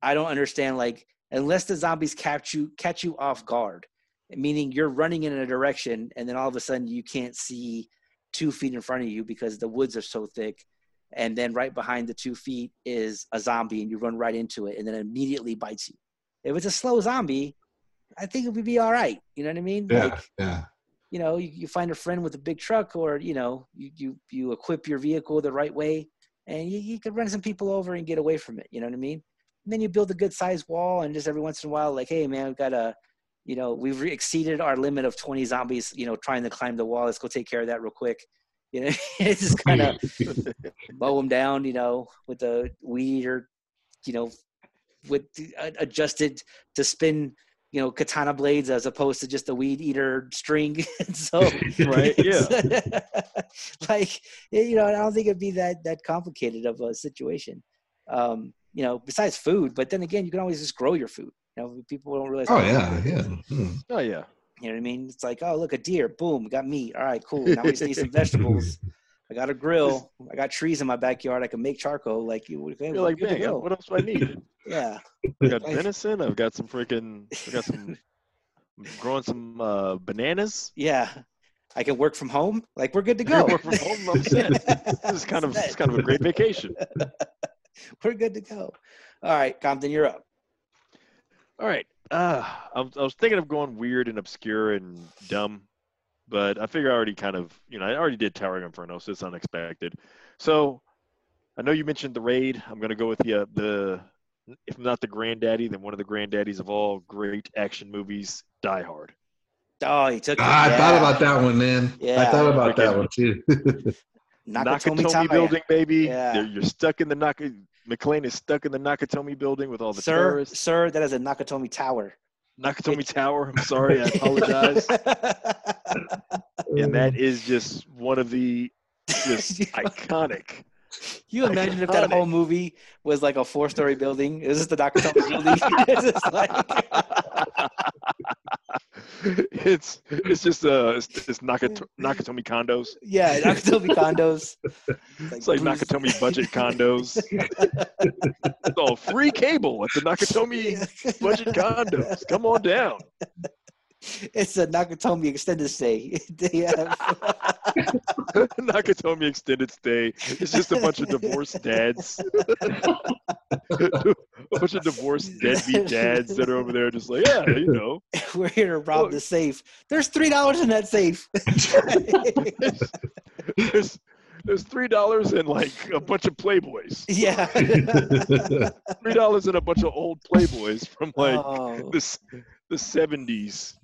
I don't understand like unless the zombies catch you catch you off guard, meaning you're running in a direction and then all of a sudden you can't see two feet in front of you because the woods are so thick. And then right behind the two feet is a zombie and you run right into it and then it immediately bites you. If it's a slow zombie, I think it would be all right. You know what I mean? yeah, Like, yeah. You know, you, you find a friend with a big truck or, you know, you, you, you equip your vehicle the right way and you, you could run some people over and get away from it. You know what I mean? And then you build a good sized wall and just every once in a while, like, hey man, we've got a, you know, we've re- exceeded our limit of 20 zombies, you know, trying to climb the wall. Let's go take care of that real quick. You know, it's just kind of mow them down, you know, with the weed eater, you know, with the, uh, adjusted to spin, you know, katana blades as opposed to just a weed eater string. So, Right, yeah. like, you know, I don't think it'd be that that complicated of a situation. Um, you know, besides food, but then again, you can always just grow your food. You know, people don't realize. Oh yeah, yeah. Hmm. Oh yeah. you know what I mean? It's like, oh, look, a deer. Boom, got meat. All right, cool. Now we just need some vegetables. I got a grill. I got trees in my backyard. I can make charcoal. Like you, okay, You're like, good man, what else do I need? Yeah, I got venison. I've got some freaking. I got some. I'm growing some uh, bananas. yeah. I can work from home. Like we're good to go. work from home. I'm set. This is kind of is kind of a great vacation. We're good to go. All right, Compton, you're up. All right. Uh, I, was, I was thinking of going weird and obscure and dumb, but I figure I already kind of, you know, I already did Towering Inferno, so it's unexpected. So I know you mentioned the raid. I'm going to go with the, uh, the, if not the granddaddy, then one of the granddaddies of all great action movies, Die Hard. Oh, he took. Ah, I thought about that one, man. Yeah, I thought about that one too. Nakatomi Nakatomi building, baby. Yeah. You're, you're stuck in the Naka. McClane is stuck in the Nakatomi building with all the Sir, terrorists. sir, that is a Nakatomi Tower. Nakatomi Tower. I'm sorry, I apologize. and that is just one of the just iconic. You imagine if that Iconic. whole movie was like a four-story building? Is this the Dr. Nakatomi building? it's just like, it's it's just uh it's, it's Nakato, Nakatomi condos. yeah, Nakatomi condos. It's like Bruce- Nakatomi budget condos. It's all free cable at the Nakatomi budget condos. Come on down. It's a Nakatomi extended stay. They have- Nakatomi extended stay. It's just a bunch of divorced dads. a bunch of divorced deadbeat dads that are over there just like, yeah, you know. We're here to rob Look. the safe. There's three dollars in that safe. There's there's three dollars and like a bunch of playboys. yeah. Three dollars and a bunch of old playboys from like oh, this the seventies.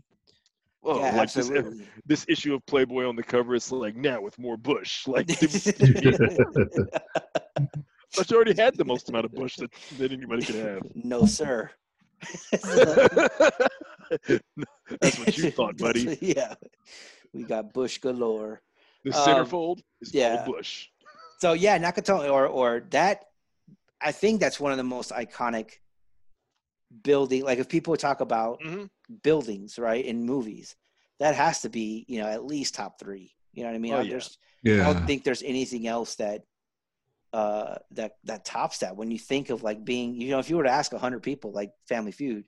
Oh, yeah, like this, this issue of Playboy on the cover, it's like now with more Bush. Like, but you already had the most amount of Bush that, that anybody could have. no, sir. That's what you thought, buddy. Yeah. We got Bush galore. The Um, centerfold is yeah. all Bush. So yeah, Nakatomi or or that I think that's one of the most iconic building like if people talk about Mhm. Buildings, right, in movies, that has to be, you know, at least top 3. You know what I mean? Oh, I, yeah. there's, I don't think there's anything else that uh that that tops that when you think of like being you know if you were to ask a 100 people like family feud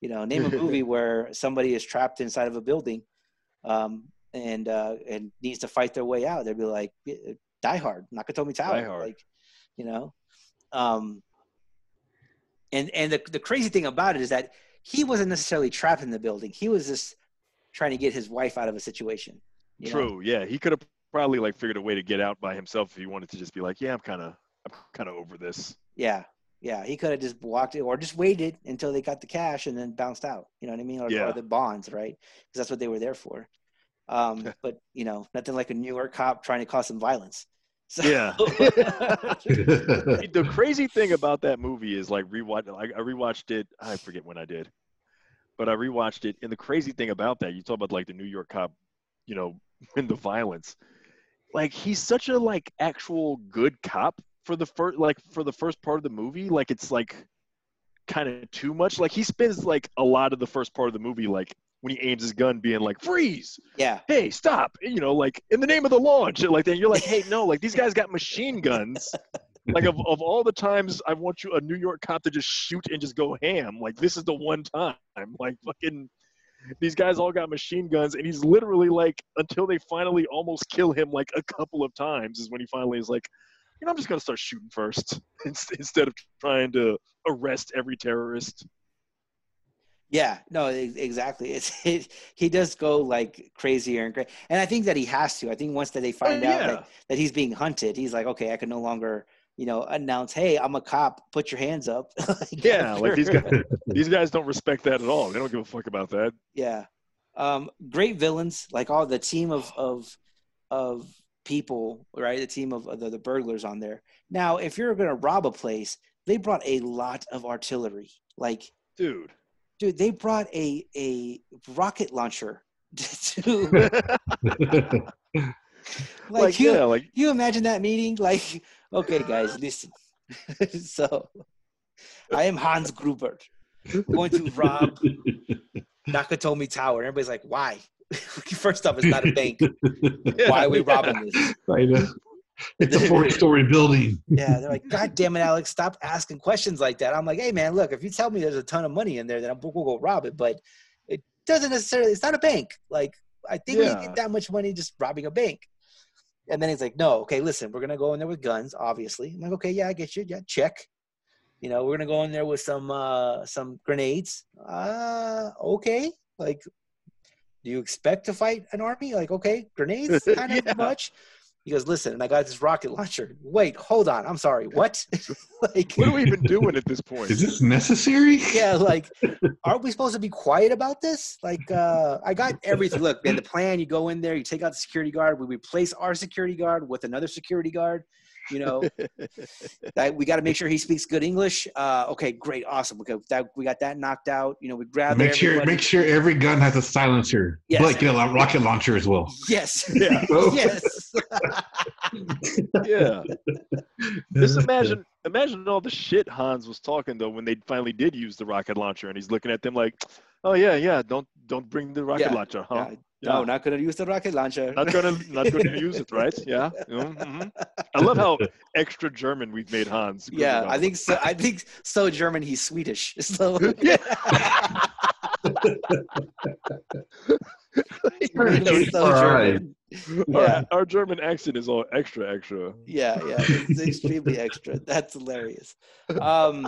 you know name a movie where somebody is trapped inside of a building um and uh and needs to fight their way out they'd be like die hard nakatomi tower Die Hard. like you know um and and the, the crazy thing about it is that he wasn't necessarily trapped in the building he was just trying to get his wife out of a situation you know? True. Yeah, he could have probably like figured a way to get out by himself if he wanted to just be like, yeah, I'm kind of, I'm kind of over this. Yeah, yeah. He could have just walked it or just waited until they got the cash and then bounced out. You know what I mean? Or, Yeah. or the bonds, right? Because that's what they were there for. Um, but you know, nothing like a New York cop trying to cause some violence. So, Yeah. the crazy thing about that movie is like rewatch. I, I rewatched it. I forget when I did, but I rewatched it. And the crazy thing about that, you talk about like the New York cop, you know, and the violence. Like he's such a like actual good cop for the first like for the first part of the movie. Like it's like kind of too much. Like he spends like a lot of the first part of the movie like when he aims his gun being like freeze yeah, hey, stop, you know, like in the name of the law and shit like that. You're like, hey, no, like these guys got machine guns. Like of, of all the times I want you a New York cop to just shoot and just go ham, like this is the one time. Like fucking these guys all got machine guns and he's literally like until they finally almost kill him like a couple of times is when he finally is like, you know, I'm just gonna start shooting first instead of trying to arrest every terrorist. Yeah. No, exactly. It's it, he does go like crazier and crazy, and I think that he has to. I think once that they find out yeah. that, that he's being hunted, he's like, okay, I can no longer. You know, announce, "Hey, I'm a cop. Put your hands up." Like, Yeah, like these guys these guys don't respect that at all. They don't give a fuck about that. Yeah. Um, great villains, like all the team of of of people, right? The team of, of the, the burglars on there. Now, if you're gonna rob a place, they brought a lot of artillery. Like, Dude. Dude, they brought a a rocket launcher to like, like, you, yeah, like you imagine that meeting? Like, okay, guys, listen. so I am Hans Gruber. Going to rob Nakatomi Tower. Everybody's like, why? First off, it's not a bank. Why are we robbing this? It's a four-story building. Yeah, they're like, God damn it, Alex, stop asking questions like that. I'm like, hey man, look, if you tell me there's a ton of money in there, then I'm we'll go rob it. But it doesn't necessarily. It's not a bank. Like I think we Yeah. get that much money just robbing a bank. And then he's like, no, okay, listen, we're gonna go in there with guns, obviously. I'm like, okay, yeah, I get you. Yeah, check. You know, we're gonna go in there with some uh, some grenades. Uh, okay. Like, do you expect to fight an army? Like, okay, grenades, kind of Yeah. much. He goes, listen, and I got this rocket launcher. Wait, hold on. I'm sorry. What? like, What are we even doing at this point? Is this necessary? yeah, like, aren't we supposed to be quiet about this? Like, uh, I got everything. Look, man, the plan, you go in there, you take out the security guard, we replace our security guard with another security guard. You know, that we got to make sure he speaks good English. Uh, okay, great, awesome. Okay, that we got that knocked out. You know, we grab Make sure make sure every gun has a silencer. Yes. Like get a rocket launcher as well. Yes, Yeah. yes. yeah. Just imagine, imagine all the shit Hans was talking though when they finally did use the rocket launcher, and he's looking at them like, "Oh yeah, yeah, don't don't bring the rocket Yeah, launcher, huh? Yeah, No, not gonna use the rocket launcher. Not gonna not gonna use it, right? Yeah. hmm I love how extra German we've made Hans. Yeah. I think so. I think so. German, he's Swedish. So Yeah. Really so All right. German. Our, Yeah, our German accent is all extra, extra. yeah, yeah. It's extremely extra. That's hilarious. Um,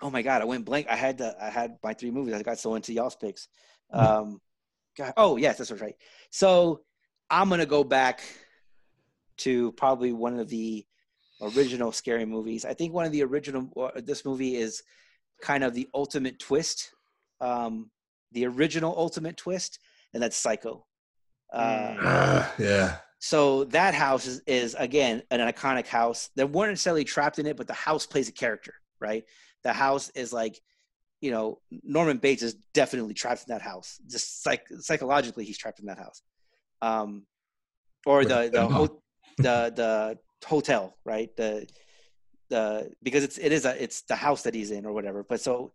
oh my god, I went blank. I had the I had my three movies. I got so into y'all's picks. Um, God, oh yes, that's right. So I'm gonna go back to probably one of the original scary movies. I think one of the original. uh, This movie is kind of the ultimate twist. Um, the original ultimate twist, and that's Psycho. Uh, Ah, yeah. so that house is, is again an iconic house. They weren't necessarily trapped in it, but the house plays a character, right? The house is like, you know, Norman Bates is definitely trapped in that house. Just psych- psychologically, he's trapped in that house. Um, or the the ho- the the hotel, right? The the because it's it is a it's the house that he's in or whatever. But so,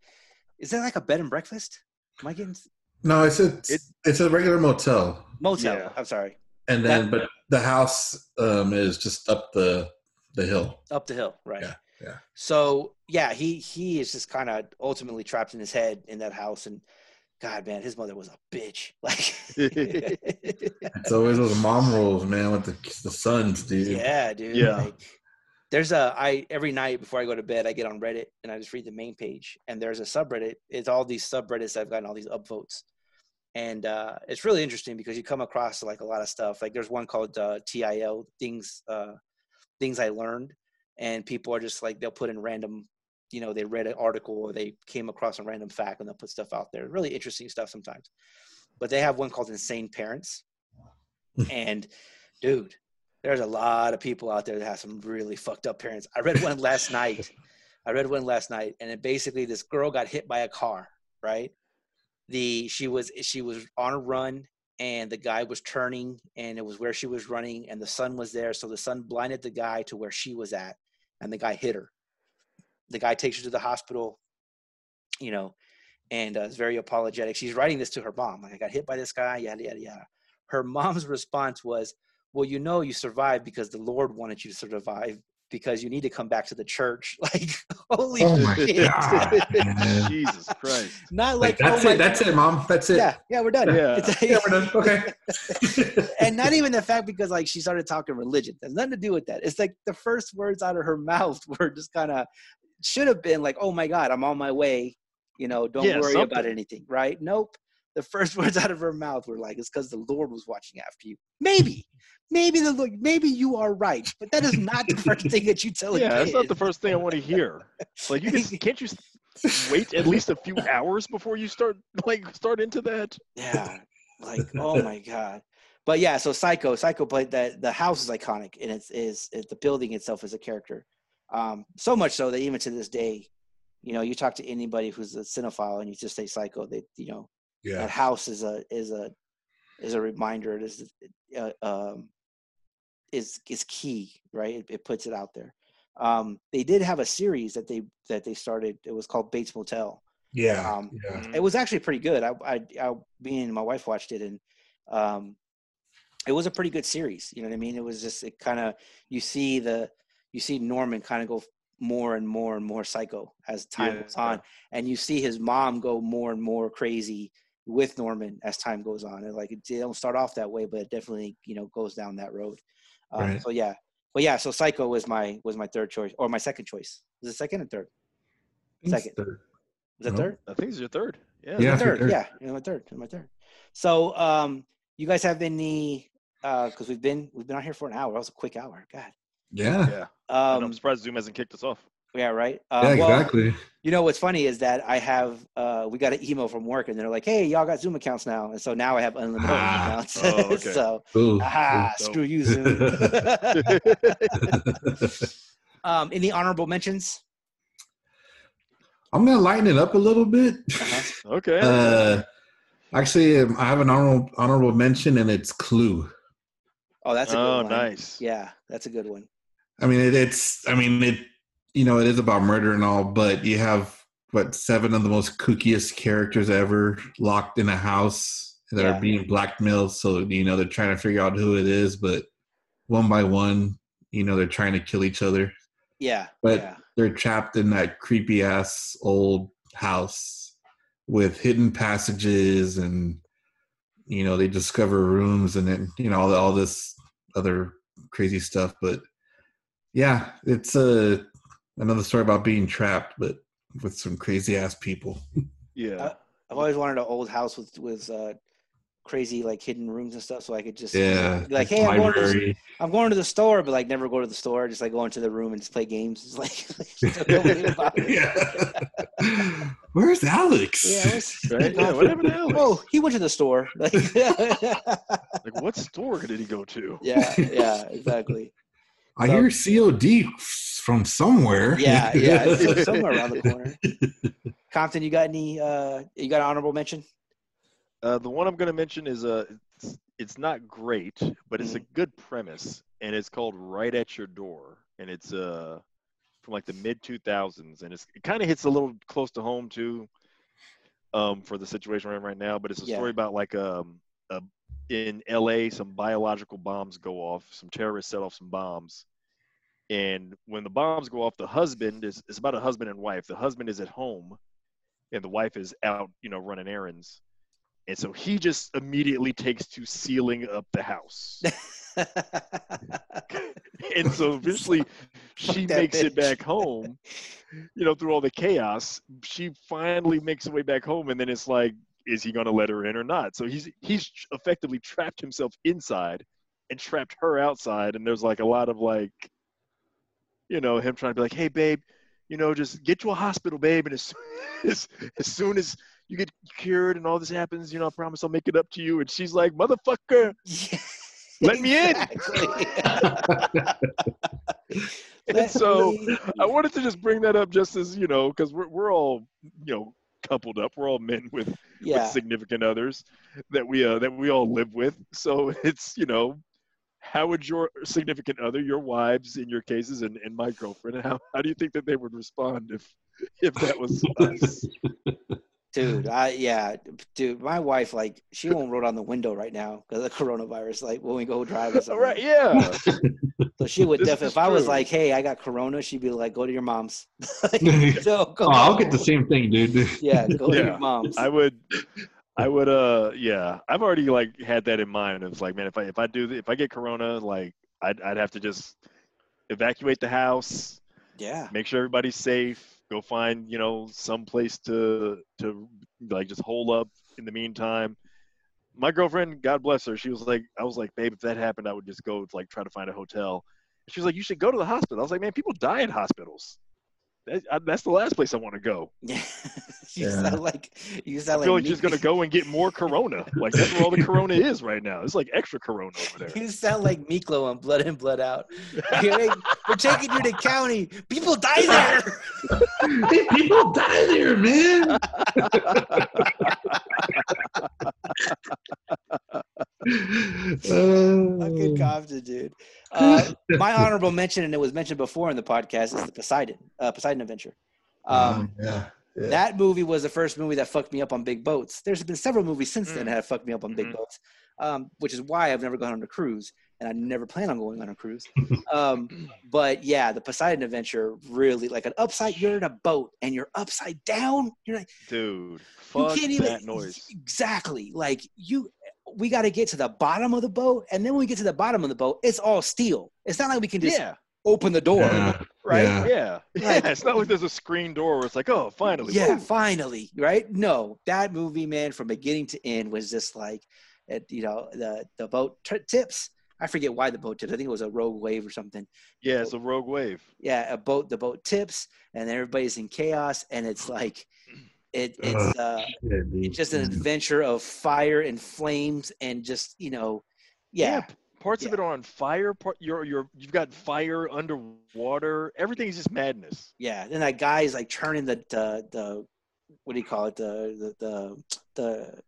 is that like a bed and breakfast? Am I getting No, it's a It- it's a regular motel, motel? Yeah. I'm sorry, and then but the house um, is just up the the hill. up the hill, right? Yeah, yeah. So yeah, he he is just kind of ultimately trapped in his head in that house, and God, man, his mother was a bitch. Like, It's always those mom roles, man, with the the sons, dude. yeah, dude. Yeah. Like, there's a I every night before I go to bed, I get on Reddit and I just read the main page, and there's a subreddit. It's all these subreddits I've gotten all these upvotes, and uh, it's really interesting because you come across like a lot of stuff. Like there's one called uh, TIL things uh, things I learned, and people are just like they'll put in random, you know, they read an article or they came across a random fact and they'll put stuff out there. Really interesting stuff sometimes. But they have one called Insane Parents, and dude, there's a lot of people out there that have some really fucked up parents. I read one last night. I read one last night, and it basically this girl got hit by a car. Right, the she was she was on a run, and the guy was turning, and it was where she was running, and the sun was there, so the sun blinded the guy to where she was at, and the guy hit her. The guy takes her to the hospital, you know, and uh, is very apologetic. She's writing this to her mom, like I got hit by this guy, yada yada yada. Her mom's response was, well, you know, you survived because the Lord wanted you to survive because you need to come back to the church. Like, holy Oh my shit. god. Jesus Christ. Not Like, like, oh that's oh it. That's it, mom. That's it. Yeah, yeah, we're done. Yeah. It's- Yeah, we're done. Okay. and not even the fact because like she started talking religion. There's nothing to do with that. It's like the first words out of her mouth were just kind of should have been like, "Oh my God, I'm on my way." You know, don't Yeah, worry about anything, right? Nope. The first words out of her mouth were like, "It's because the Lord was watching after you." Maybe, maybe the Lord, maybe you are right, but that is not the first thing that you tell Yeah, that's not the first thing I want to hear. Like you can, can't you wait at least a few hours before you start like start into that? Yeah, like oh my god. But yeah, so Psycho, Psycho played that. The house is iconic, and it's is it, the building itself is a character. Um, so much so that even to this day, you know, you talk to anybody who's a cinephile and you just say Psycho, they you know that house is a is a is a reminder. It is uh, um, is is key, right? It, it puts it out there. Um, they did have a series that they that they started. It was called Bates Motel. Yeah. Um, yeah. it was actually pretty good. I, I, I, me and my wife watched it, and um, it was a pretty good series. You know what I mean? It was just it kind of you see the you see Norman kind of go more and more and more psycho as time goes Yeah. on, and you see his mom go more and more crazy with Norman as time goes on. And like it, they don't start off that way, but it definitely you know goes down that road. Um, Right. So yeah, but yeah, so Psycho was my was my third choice or my second choice. Was it second or third? Second. Third. Was that No. third? I think it's your third. Yeah. Yeah. My it's your third. third. Yeah, yeah, my third. My third. So, um, you guys have any? Because we've been we've been on here for an hour. That was a quick hour. God. Yeah. Yeah. I know, Um, I'm surprised Zoom hasn't kicked us off. Yeah, right. Uh, Yeah, well, exactly. You know what's funny is that I have uh, we got an email from work and they're like, "Hey, y'all got Zoom accounts now," and so now I have unlimited Ah. accounts. Oh, okay. so Ooh, ah, Dope. screw you, Zoom. ooh. um, any honorable mentions? I'm gonna lighten it up a little bit. Uh-huh. okay. Uh, actually, um, I have an honorable honorable mention, and it's Clue. Oh, that's a good oh, one. nice. Yeah, that's a good one. I mean, it, it's. I mean, it. You know, it is about murder and all, but you have what seven of the most kookiest characters ever locked in a house that Yeah. are being blackmailed. So you know they're trying to figure out who it is, but one by one, you know they're trying to kill each other. Yeah, But yeah, they're trapped in that creepy ass old house with hidden passages and you know they discover rooms and then you know all, all this other crazy stuff but yeah it's a another story about being trapped but with some crazy ass people Yeah. Uh, I've always wanted an old house with with uh, crazy like hidden rooms and stuff, so I could just yeah be like, hey, I'm going, to the, I'm going to the store, but like never go to the store, just like go into the room and just play games. It's like, like nobody about it. yeah where's alex Yeah, it's- Right? Yeah, what happened to Alex? Oh, he went to the store. Like, Like, what store did he go to? yeah, yeah, exactly. I hear cod from somewhere Yeah, yeah, it's somewhere around the corner. Compton, you got any? uh You got an honorable mention? Uh, the one I'm going to mention is uh, it's, it's not great, but it's a good premise, and it's called Right at Your Door, and it's uh from like the mid 2000s, and it's it kind of hits a little close to home too, um, for the situation we're in right now. But it's a Yeah. story about like um a, in L.A. some biological bombs go off, some terrorists set off some bombs, and when the bombs go off, the husband is it's about a husband and wife. The husband is at home, and the wife is out, you know, running errands. And so he just immediately takes to sealing up the house. and so eventually she makes it back home, you know, through all the chaos. She finally makes her way back home, and then it's like, is he going to let her in or not? So he's he's effectively trapped himself inside and trapped her outside. And there's like a lot of like, you know, him trying to be like, hey, babe, you know, just get to a hospital, babe, and as soon as, as soon as you get cured and all this happens, you know, I promise I'll make it up to you. And she's like, motherfucker, Yeah, Let me in. exactly. and Let so I wanted to just bring that up just as, you know, because we're, we're all, you know, coupled up. We're all men with, yeah, with significant others that we uh, that we all live with. So it's, you know, how would your significant other, your wives in your cases and, and my girlfriend, how, how do you think that they would respond if if that was us? dude. I yeah, dude. My wife like she won't roll down the window right now because of the coronavirus. Like when we go drive or All something. right, yeah. So she would definitely. is If I was like, "Hey, I got corona," she'd be like, "Go to your mom's." oh, so go i'll get the same thing dude Yeah, go to your mom's. I would, I would, uh, yeah. I've already like had that in mind. It's like, man, if I if I do if I get corona, like I'd I'd have to just evacuate the house, yeah, make sure everybody's safe, go find you know some place to to like just hole up in the meantime. My girlfriend, God bless her, she was like, I was like, babe, if that happened, I would just go like try to find a hotel. She was like, you should go to the hospital. I was like, man, people die in hospitals. That, I, that's the last place I want to go. yeah. you Yeah. sound like you I sound feel like like she's me- gonna go and get more Corona. Like that's where all the Corona is right now. It's like extra Corona over there. You sound like Miklo on Blood In Blood Out. We're taking you to county. People die there. Hey, people die there man Fucking Uh, Compton, dude. Uh, my honorable mention, and it was mentioned before in the podcast, is the Poseidon, uh, Poseidon Adventure. Um, yeah, yeah. That movie was the first movie that fucked me up on big boats. There's been several movies since then Mm. that have fucked me up on big Mhm. boats, um, which is why I've never gone on a cruise, and I never plan on going on a cruise. um, but yeah, the Poseidon Adventure really like an upside. You're in a boat and you're upside down. You're like Dude, you fuck can't even that noise. exactly like you. We got to get to the bottom of the boat, and then when we get to the bottom of the boat, it's all steel. It's not like we can just Yeah, open the door. Yeah. right? Yeah. Yeah. Yeah. It's not like there's a screen door where it's like, oh, finally. Yeah, Woo. finally, right? No, that movie, man, from beginning to end was just like, it, you know, the the boat t- tips. I forget why the boat tips. I think it was a rogue wave or something. Yeah, it's a rogue wave. Yeah, a boat. The boat tips, and everybody's in chaos, and it's like, it it's uh, Yeah, dude. it's just an adventure of fire and flames, and just you know, yeah, p- Parts of it are on fire. Part you're you're you've got fire underwater. Everything's just madness. yeah. Then that guy is like turning the the the what do you call it the the the, the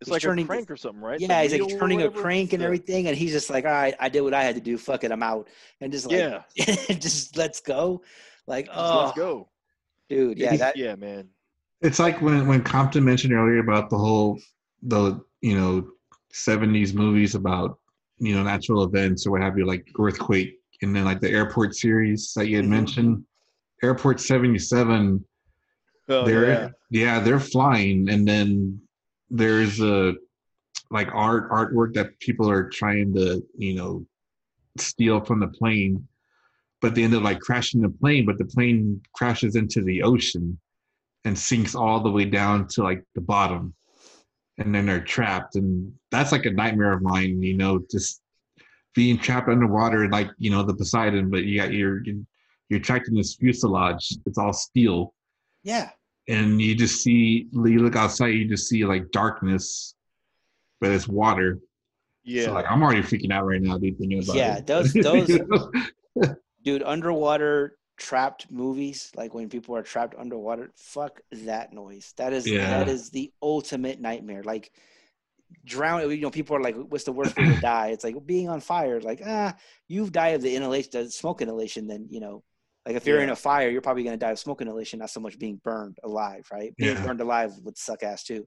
It's like turning a crank or something, right? The Yeah, he's like turning a crank and everything, and he's just like, "All right, I did what I had to do. Fuck it, I'm out." And just like, Yeah. just let's go. Like, Just oh, Let's go. dude, yeah, that, yeah, man. It's like when when Compton mentioned earlier about the whole the you know seventies movies about you know natural events or what have you, like earthquake, and then like the airport series that you had Mhm. mentioned. Airport seventy seven, Oh, they're yeah. yeah. they're flying, and then there's a like art artwork that people are trying to you know steal from the plane, but they end up like crashing the plane, but the plane crashes into the ocean and sinks all the way down to like the bottom. And then they're trapped and that's like a nightmare of mine you know just being trapped underwater like you know the poseidon but you got your you're trapped in this fuselage it's all steel. Yeah, and you just see you look outside you just see like darkness but it's water. Yeah. so like i'm already freaking out right now dude thinking about Yeah, it. those- those- dude, underwater trapped movies, like when people are trapped underwater, fuck that noise. That is Yeah. that is the ultimate nightmare. Like drown, you know, people are like, "What's the worst way to die?" It's like being on fire. Like, ah, you've died of the inhalation, the smoke inhalation. Then you know, like if you're in a fire, you're probably gonna die of smoke inhalation, not so much being burned alive, right? Being Yeah. burned alive would suck ass too,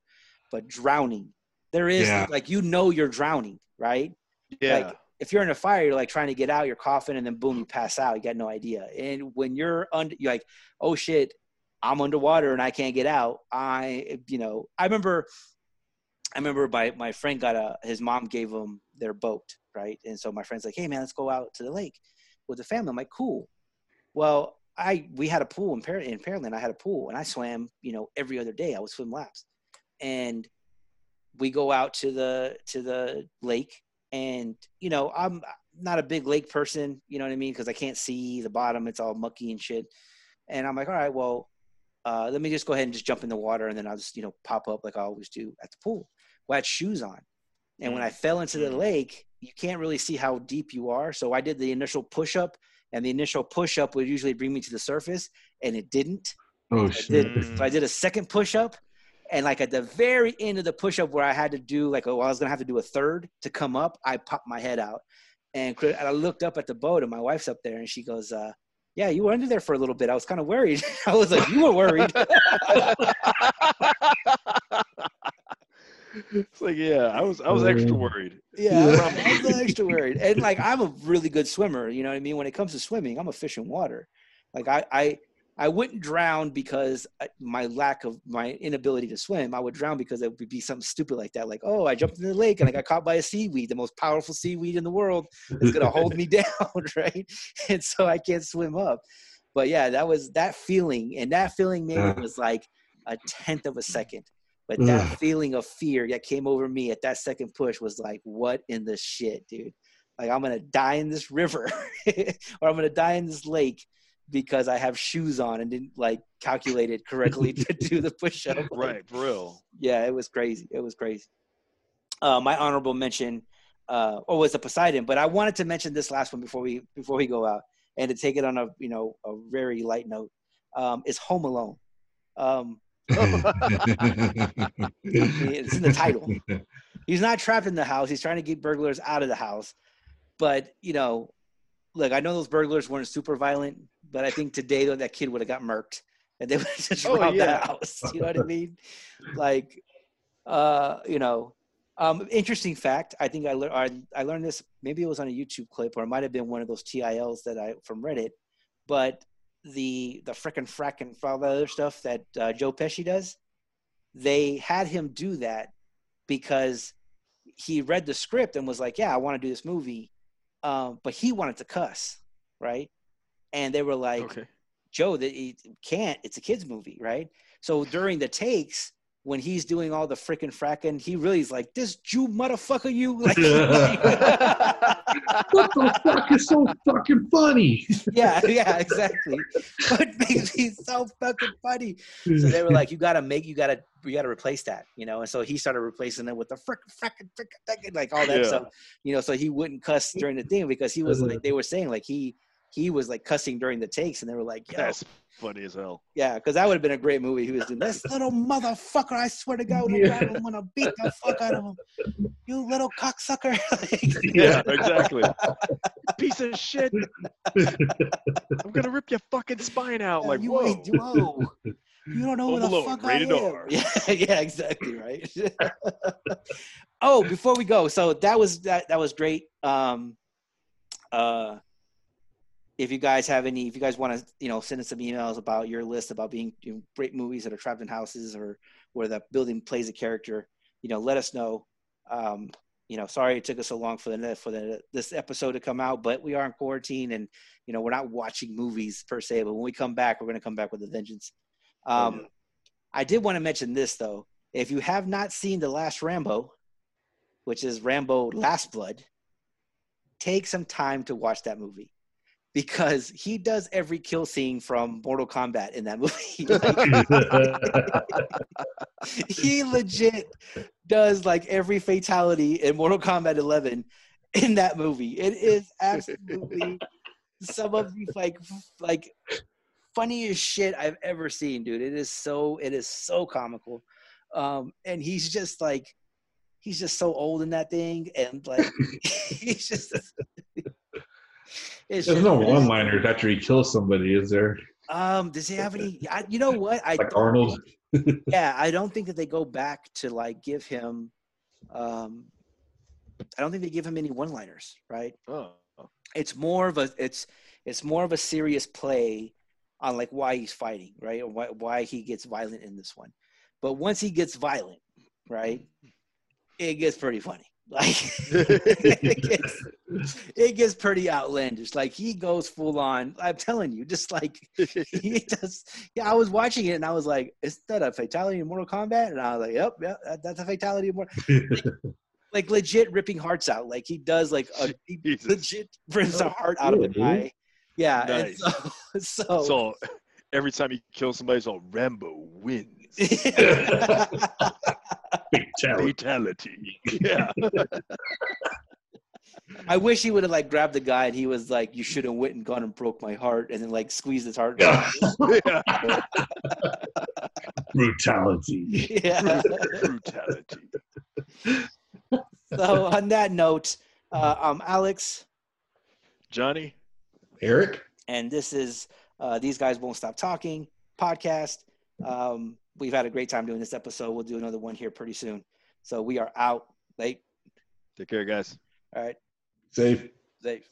but drowning, there is Yeah. like you know you're drowning, right? yeah. like, if you're in a fire, you're like trying to get out, you're coughing, and then boom, you pass out. You got no idea. And when you're under, you're like, oh shit, I'm underwater and I can't get out. I, you know, I remember, I remember my my friend got a his mom gave him their boat, right? And so my friend's like, hey man, let's go out to the lake with the family. I'm like, cool. Well, I we had a pool in Par- in Pearland. I had a pool and I swam, you know, every other day. I would swim laps, and we go out to the to the lake and you know i'm not a big lake person you know what i mean? Because i can't see the bottom. It's all mucky and shit. And i'm like all right well uh, let me just go ahead and just jump in the water and then i'll just you know pop up like i always do at the pool. Well i had shoes on. And when i fell into the Mm. lake you can't really see how deep you are. So i did the initial push up and the initial push up would usually bring me to the surface and it didn't. Oh I shit. did, so I did a second push up, and like at the very end of the push up where I had to do like oh, I was gonna have to do a third to come up, I popped my head out, and, I looked up at the boat, and my wife's up there, and she goes, uh, "Yeah, you were under there for a little bit. I was kind of worried. I was like, you were worried." it's like, yeah, I was I was extra worried. yeah, Yeah. I was extra worried, and like I'm a really good swimmer. You know what I mean? When it comes to swimming, I'm a fish in water. Like I, I, I wouldn't drown because uh, my lack of my inability to swim. I would drown because it would be something stupid like that. Like, oh, I jumped in the lake and I got caught by a seaweed, the most powerful seaweed in the world. It's gonna hold me down, right? And so I can't swim up. But yeah, that was that feeling, and that feeling maybe was like a tenth of a second. But that feeling of fear that came over me at that second push was like, what in the shit, dude? Like I'm gonna die in this river, or I'm gonna die in this lake because I have shoes on and didn't like calculate it correctly to do the push up. Right, for real. Yeah, it was crazy. It was crazy. Uh, my honorable mention, uh, or was the Poseidon, but I wanted to mention this last one before we before we go out, and to take it on a you know a very light note, um, is Home Alone. Um, it's in the title. He's not trapped in the house. He's trying to get burglars out of the house. But, you know, look, I know those burglars weren't super violent, but I think today though that kid would have got murked and they would have just Oh, robbed yeah. that house. You know what I mean? Like, uh, you know, um, interesting fact. I think I, lear- I I learned this. Maybe it was on a YouTube clip, or it might have been one of those TILs that I from Reddit. But the the frickin' frack and all that other stuff that uh, Joe Pesci does, they had him do that because he read the script and was like, "Yeah, I want to do this movie," um, but he wanted to cuss, right? And they were like, Okay. Joe, that he can't. It's a kids movie, right? So during the takes, when he's doing all the freaking fracking, he really is like, "This Jew motherfucker, you!" Like, what the fuck is so fucking funny? yeah, yeah, exactly. What makes me so fucking funny? So they were like, "You gotta make, you gotta, you gotta replace that," you know. And so he started replacing it with the frickin', frickin', frickin', frickin', like all that Yeah. stuff, you know. So he wouldn't cuss during the thing because he was like, they were saying like he he was like cussing during the takes, and they were like, Yo, That's funny as hell. yeah, because that would have been a great movie. He was doing this little motherfucker. I swear to God, I Yeah. grab him, I'm gonna beat the fuck out of him. You little cocksucker. Yeah, exactly. Piece of shit. I'm gonna rip your fucking spine out. Like, you whoa. ain't, whoa. You don't know who the Overload, fuck rated I am. R. Yeah, yeah, exactly right. oh, before we go, so that was that that was great. Um, uh, if you guys have any, if you guys want to, you know, send us some emails about your list about being you know, great movies that are trapped in houses or where the building plays a character, you know, let us know. Um, you know, sorry it took us so long for the for the this episode to come out, but we are in quarantine and you know we're not watching movies per se. But when we come back, we're going to come back with a vengeance. Um, I did want to mention this though. If you have not seen the last Rambo, which is Rambo Last Blood, take some time to watch that movie because he does every kill scene from Mortal Kombat in that movie. Like, he legit does like every fatality in Mortal Kombat 11 in that movie. It is absolutely some of the like like funniest shit I've ever seen, dude. It is so it is so comical. Um and he's just like he's just so old in that thing and like he's just it's There's just- no one-liners after he kills somebody, is there? um does he have any I, you know what I Like don't Arnold. think- yeah I don't think that they go back to like give him um I don't think they give him any one-liners right Oh. it's more of a it's it's more of a serious play on like why he's fighting right or why, why he gets violent in this one but once he gets violent right it gets pretty funny like it, gets, it gets pretty outlandish. Like he goes full on i'm telling you just like he does yeah i was watching it and i was like is that a fatality in mortal kombat? And i was like yep yep that- that's a fatality in mortal like legit ripping hearts out. Like he does like a he legit rips a oh, heart out of a guy. Yeah and Nice. so, so, So every time he kills somebody, it's all Rambo wins. Fatality. Fatality. Yeah. I wish he would have like grabbed the guy and he was like, "You should have went and gone and broke my heart," and then like squeezed his heart. Yeah. yeah. Brutality. yeah. Brutality. So on that note, uh, I'm Alex, Johnny. Eric? and this is uh, these guys won't stop talking podcast. Um, we've had a great time doing this episode. We'll do another one here pretty soon. So we are out late. Take care, guys. All right, Safe. safe.